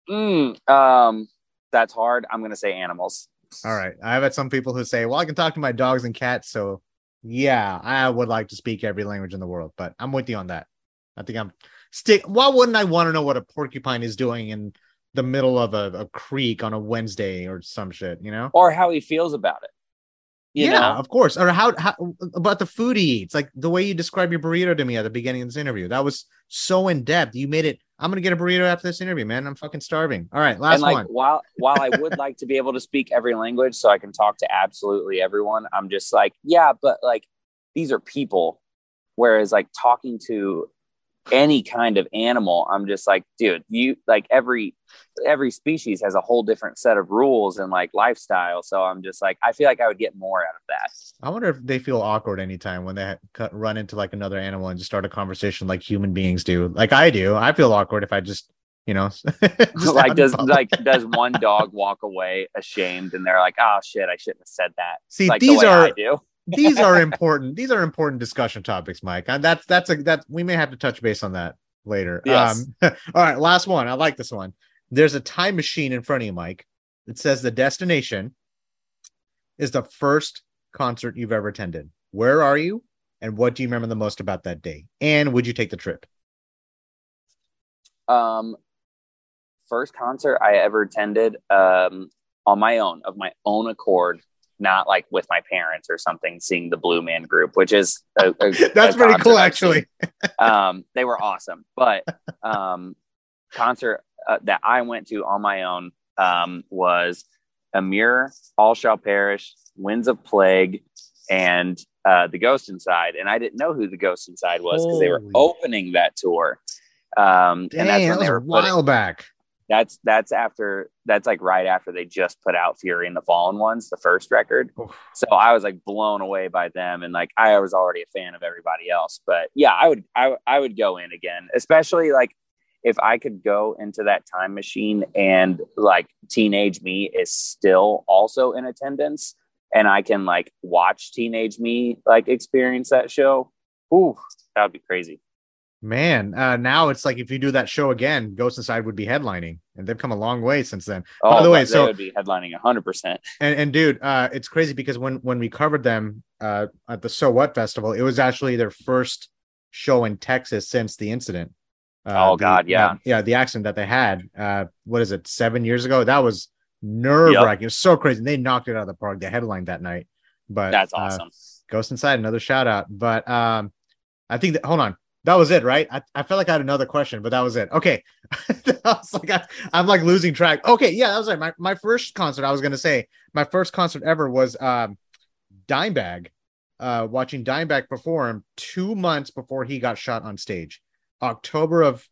Mm, um, that's hard. I'm gonna say animals. All right, I've had some people who say, "Well, I can talk to my dogs and cats." So, yeah, I would like to speak every language in the world, but I'm with you on that. I think I'm stick. Why wouldn't I want to know what a porcupine is doing in the middle of a, a creek on a Wednesday or some shit? You know? Or how he feels about it. You yeah, know? of course. Or how, how about the food he eats? Like the way you described your burrito to me at the beginning of this interview. That was so in depth. You made it. I'm gonna get a burrito after this interview, man. I'm fucking starving. All right, last and like one. while while I would like to be able to speak every language so I can talk to absolutely everyone, I'm just like, yeah, but like these are people. Whereas like talking to any kind of animal, I'm just like, dude, you like every every species has a whole different set of rules and like lifestyle. So I'm just like, I feel like I would get more out of that. I wonder if they feel awkward anytime when they cut, run into like another animal and just start a conversation like human beings do. Like I do. I feel awkward if I just, you know, like does like does one dog walk away ashamed and they're like, oh shit, I shouldn't have said that. See, like these the are I do. These are important. These are important discussion topics, Mike. And that's that's a that we may have to touch base on that later. Yes. Um, all right, last one. I like this one. There's a time machine in front of you, Mike. It says the destination is the first concert you've ever attended. Where are you? And what do you remember the most about that day? And would you take the trip? Um, first concert I ever attended um, on my own, of my own accord, not like with my parents or something. Seeing the Blue Man Group, which is a, a, That's a pretty cool, actually. um, they were awesome. But um, concert uh, that I went to on my own um, was Emmure, All Shall Perish, Winds of Plague, and uh, The Ghost Inside. And I didn't know who The Ghost Inside was because they were opening that tour. Um, Dang, and that's that when was they a were putting, while back. That's that's after that's like right after they just put out Fury and the Fallen Ones, the first record. Oof. So I was like blown away by them, and like I was already a fan of everybody else. But yeah, I would I I would go in again, especially like if I could go into that time machine and like teenage me is still also in attendance, and I can like watch teenage me like experience that show. Ooh, that would be crazy. Man, uh, now it's like if you do that show again, Ghost Inside would be headlining, and they've come a long way since then. Oh, the way, so- would be headlining hundred percent. And, and dude, uh, it's crazy because when when we covered them uh, at the So What Festival, it was actually their first show in Texas since the incident. Uh, Oh, the- God, yeah. uh, yeah, the accident that they had. Uh, what is it? Seven years ago. That was nerve wracking. It was so crazy. And they knocked it out of the park. They headlined that night. But That's uh, awesome. Ghost Inside, another shout out. But um, I think that hold on. That was it, right? I, I felt like I had another question, but that was it. Okay. I was like, I, I'm like losing track. Okay, yeah, that was it. My my first concert, I was gonna say, my first concert ever was um Dimebag, uh, watching Dimebag perform two months before he got shot on stage. October of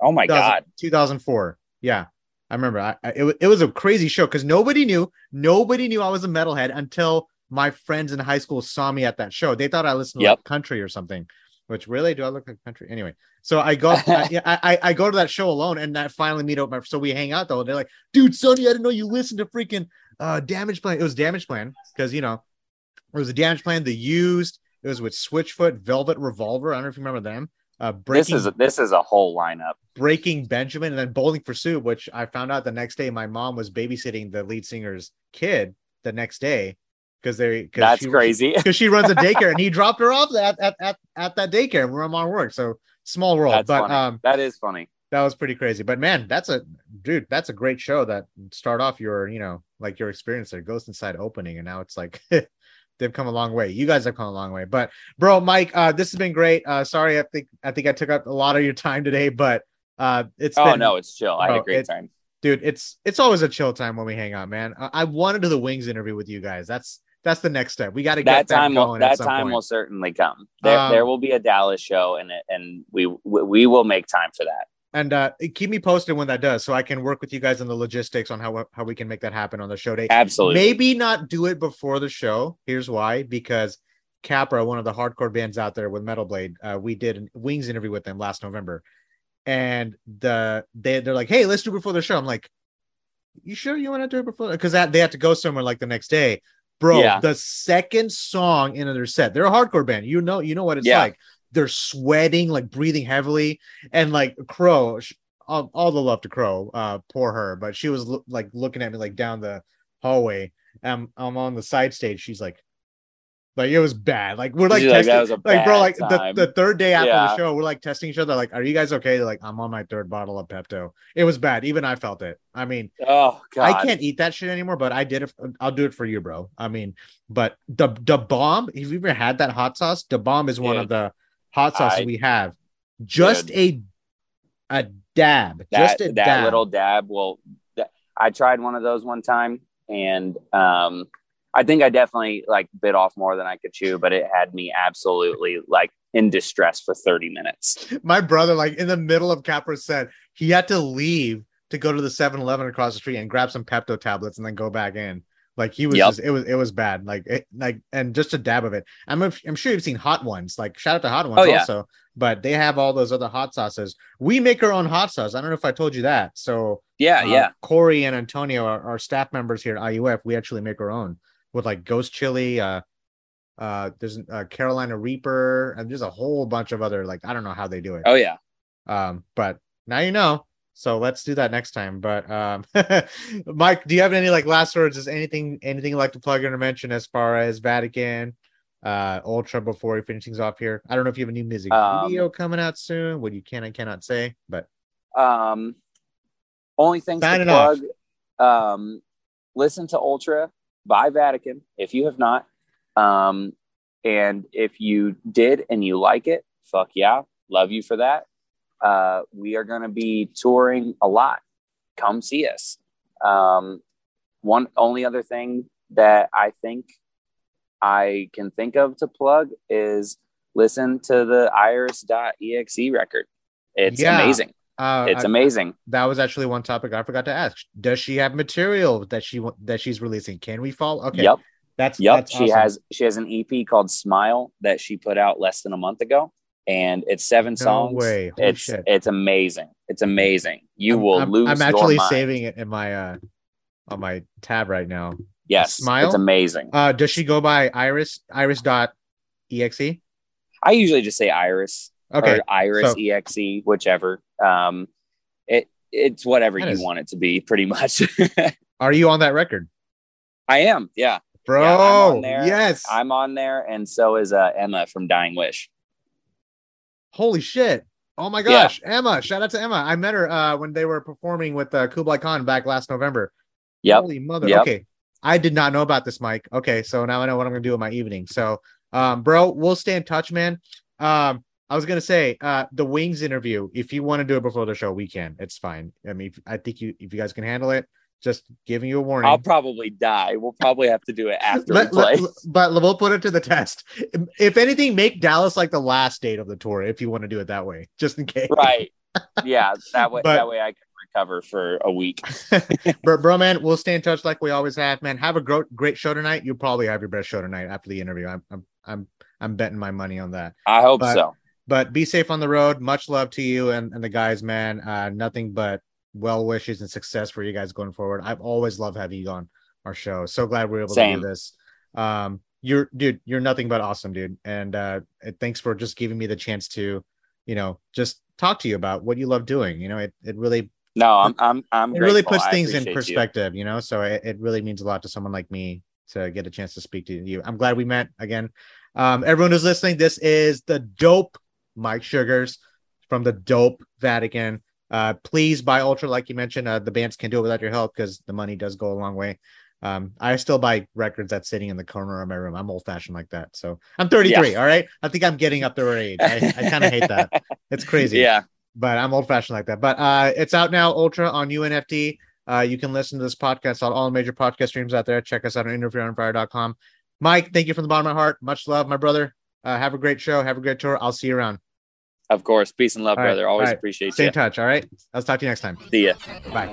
oh my 2000 god. 2004. Yeah, I remember. I, I, it, it was a crazy show because nobody knew. Nobody knew I was a metalhead until my friends in high school saw me at that show. They thought I listened to Yep. like country or something. Which really do I look like country? Anyway, so I go, I, yeah, I, I go to that show alone, and I finally meet up. My, so we hang out though. They're like, "Dude, Sonny, I didn't know you listened to freaking uh Damage Plan." It was Damage Plan because you know it was a Damage Plan. The Used. It was with Switchfoot, Velvet Revolver. I don't know if you remember them. Uh, This is a, this is a whole lineup. Breaking Benjamin and then Bowling for Soup, which I found out the next day my mom was babysitting the lead singer's kid the next day because they cause That's she, crazy. because she runs a daycare and he dropped her off at at, at, at that daycare where I'm on work. So small world, That's but funny. um that is funny. that was pretty crazy. But man, that's a dude, that's a great show that start off your you know like your experience there, Ghost Inside opening, and now it's like. They've come a long way. You guys have come a long way. But bro, Mike, uh, this has been great. Uh, sorry, I think I think I took up a lot of your time today, but uh, it's Oh been, no, it's chill. I had Bro, a great it- time. dude it's it's always a chill time when we hang out man i, I wanted to do the wings interview with you guys that's that's the next step we got to get That time will that some time point. will certainly come. There Um, there will be a Dallas show and and we we we will make time for that. and uh keep me posted when that does so i can work with you guys on the logistics on how how we can make that happen on the show day Absolutely. maybe not do it before the show here's why because capra one of the hardcore bands out there with metal blade uh, we did a wings interview with them last november and the they, they're like hey let's do it before the show i'm like you sure you want to do it before because that they had to go somewhere like the next day bro Yeah. the second song in their set they're a hardcore band. You know you know what it's Yeah. like. They're sweating like breathing heavily. And like crow sh- all, all the love to crow uh poor her but she was lo- like looking at me like down the hallway. Um i'm on the side stage. She's like like it was bad like we're like like, testing "That was a like bro like the, the third day after the show we're like testing each other like are you guys okay They're like i'm on my third bottle of pepto it was bad even i felt it i mean oh god. I can't eat that shit anymore, but I did it. I'll do it for you, bro. I mean, but the the bomb. If you've ever had that hot sauce, the bomb is one of the hot sauces I- we have. Just a a dab, that just a that dab. little dab Well, that, I tried one of those one time and um I think I definitely like bit off more than I could chew, but it had me absolutely like in distress for 30 minutes. My brother, like in the middle of Capra said, he had to leave to go to the 7-Eleven across the street and grab some Pepto tablets and then go back in. Like he was, Yep. just, it was, it was bad. Like, it, like, and just a dab of it. I'm, I'm sure you've seen Hot Ones. Like, shout out to Hot Ones Oh, yeah. also. But they have all those other hot sauces. We make our own hot sauce. I don't know if I told you that. So Yeah, uh, yeah. Corey and Antonio, our, our staff members here at IUF, we actually make our own with like ghost chili. Uh, uh, there's uh, Carolina Reaper, and there's a whole bunch of other like I don't know how they do it. Oh yeah. Um, but now you know. So let's do that next time. But um, Mike, do you have any like last words? Is anything anything you'd like to plug in or mention as far as Vatican, uh, Ultra before we finish things off here? I don't know if you have a new music Um, video coming out soon. What you can and cannot say, but Um only things Sign to off. plug. Um, listen to Ultra by Vatican if you have not. Um, and if you did and you like it, fuck yeah, love you for that. Uh, we are going to be touring a lot. Come see us. Um, one only other thing that I think I can think of to plug is listen to the iris.exe record. It's Yeah. amazing. Uh, It's I- amazing. that was actually one topic I forgot to ask. Does she have material that she that she's releasing? Can we follow? Okay, Yep. that's Yep. That's she awesome. has she has an EP called Smile that she put out less than a month ago. And it's seven No songs. way. Holy It's shit. it's amazing. It's amazing. You I'm- will I'm, lose. I'm actually saving it in my uh on my tab right now. Yes, Smile? It's amazing. Uh, does she go by Iris Iris dot exe? I usually just say Iris Okay, or Iris so- EXE, whichever. Um, it it's whatever That you is- want it to be, pretty much. are you on that record, I am. Yeah, bro? Yeah, I'm. Yes. I'm on there, and so is uh, Emma from Dying Wish. Holy shit! Oh my Yeah. gosh, Emma! Shout out to Emma. I met her uh when they were performing with uh, Kublai Khan back last November. Yep. Holy mother. Yep. Okay. I did not know about this, Mike. Okay, so now I know what I'm gonna do in my evening. So, um, bro, we'll stay in touch, man. Um, I was gonna say, uh, the Wings interview. If you want to do it before the show, we can. It's fine. I mean, if, I think you, if you guys can handle it, just giving you a warning. I'll probably die. We'll probably have to do it after Let- we play. let- but we'll put it to the test. If anything, make Dallas like the last date of the tour, if you want to do it that way, just in case. right. Yeah. That way. But- that way I can recover for a week. bro, bro, man, we'll stay in touch like we always have, man. Have a great, great show tonight. You'll probably have your best show tonight after the interview. I'm, I'm, I'm, I'm betting my money on that. I hope But- so. But be safe on the road. Much love to you and, and the guys, man. Uh, nothing but well wishes and success for you guys going forward. I've always loved having you on our show. So glad we are able to do this. Um, you're, dude, you're nothing but awesome, dude. And uh, thanks for just giving me the chance to, you know, just talk to you about what you love doing. You know, it, it really No, I'm. I'm. I'm. it really puts things in appreciate you. perspective, you. know. So it, it really means a lot to someone like me to get a chance to speak to you. I'm glad we met again. Um, everyone who's listening, this is the dope Mike Sugars from the dope Vatican. Uh, please buy Ultra, like you mentioned. Uh, the bands can do it without your help because the money does go a long way. Um, I still buy records that's sitting in the corner of my room. I'm old fashioned like that. So I'm 33. All right. I think I'm getting up there age. I, I kind of hate that. It's crazy Yeah. but I'm old fashioned like that. But uh, it's out now, Ultra on UNFD. Uh, you can listen to this podcast on all major podcast streams out there. Check us out on interviewunderfire.com. Mike, thank you from the bottom of my heart. Much love, my brother. Uh, have a great show. Have a great tour. I'll see you around. Of course. Peace and love, All right, brother. Always all right. appreciate Stay you. in touch. All right. I'll talk to you next time. See ya. Bye.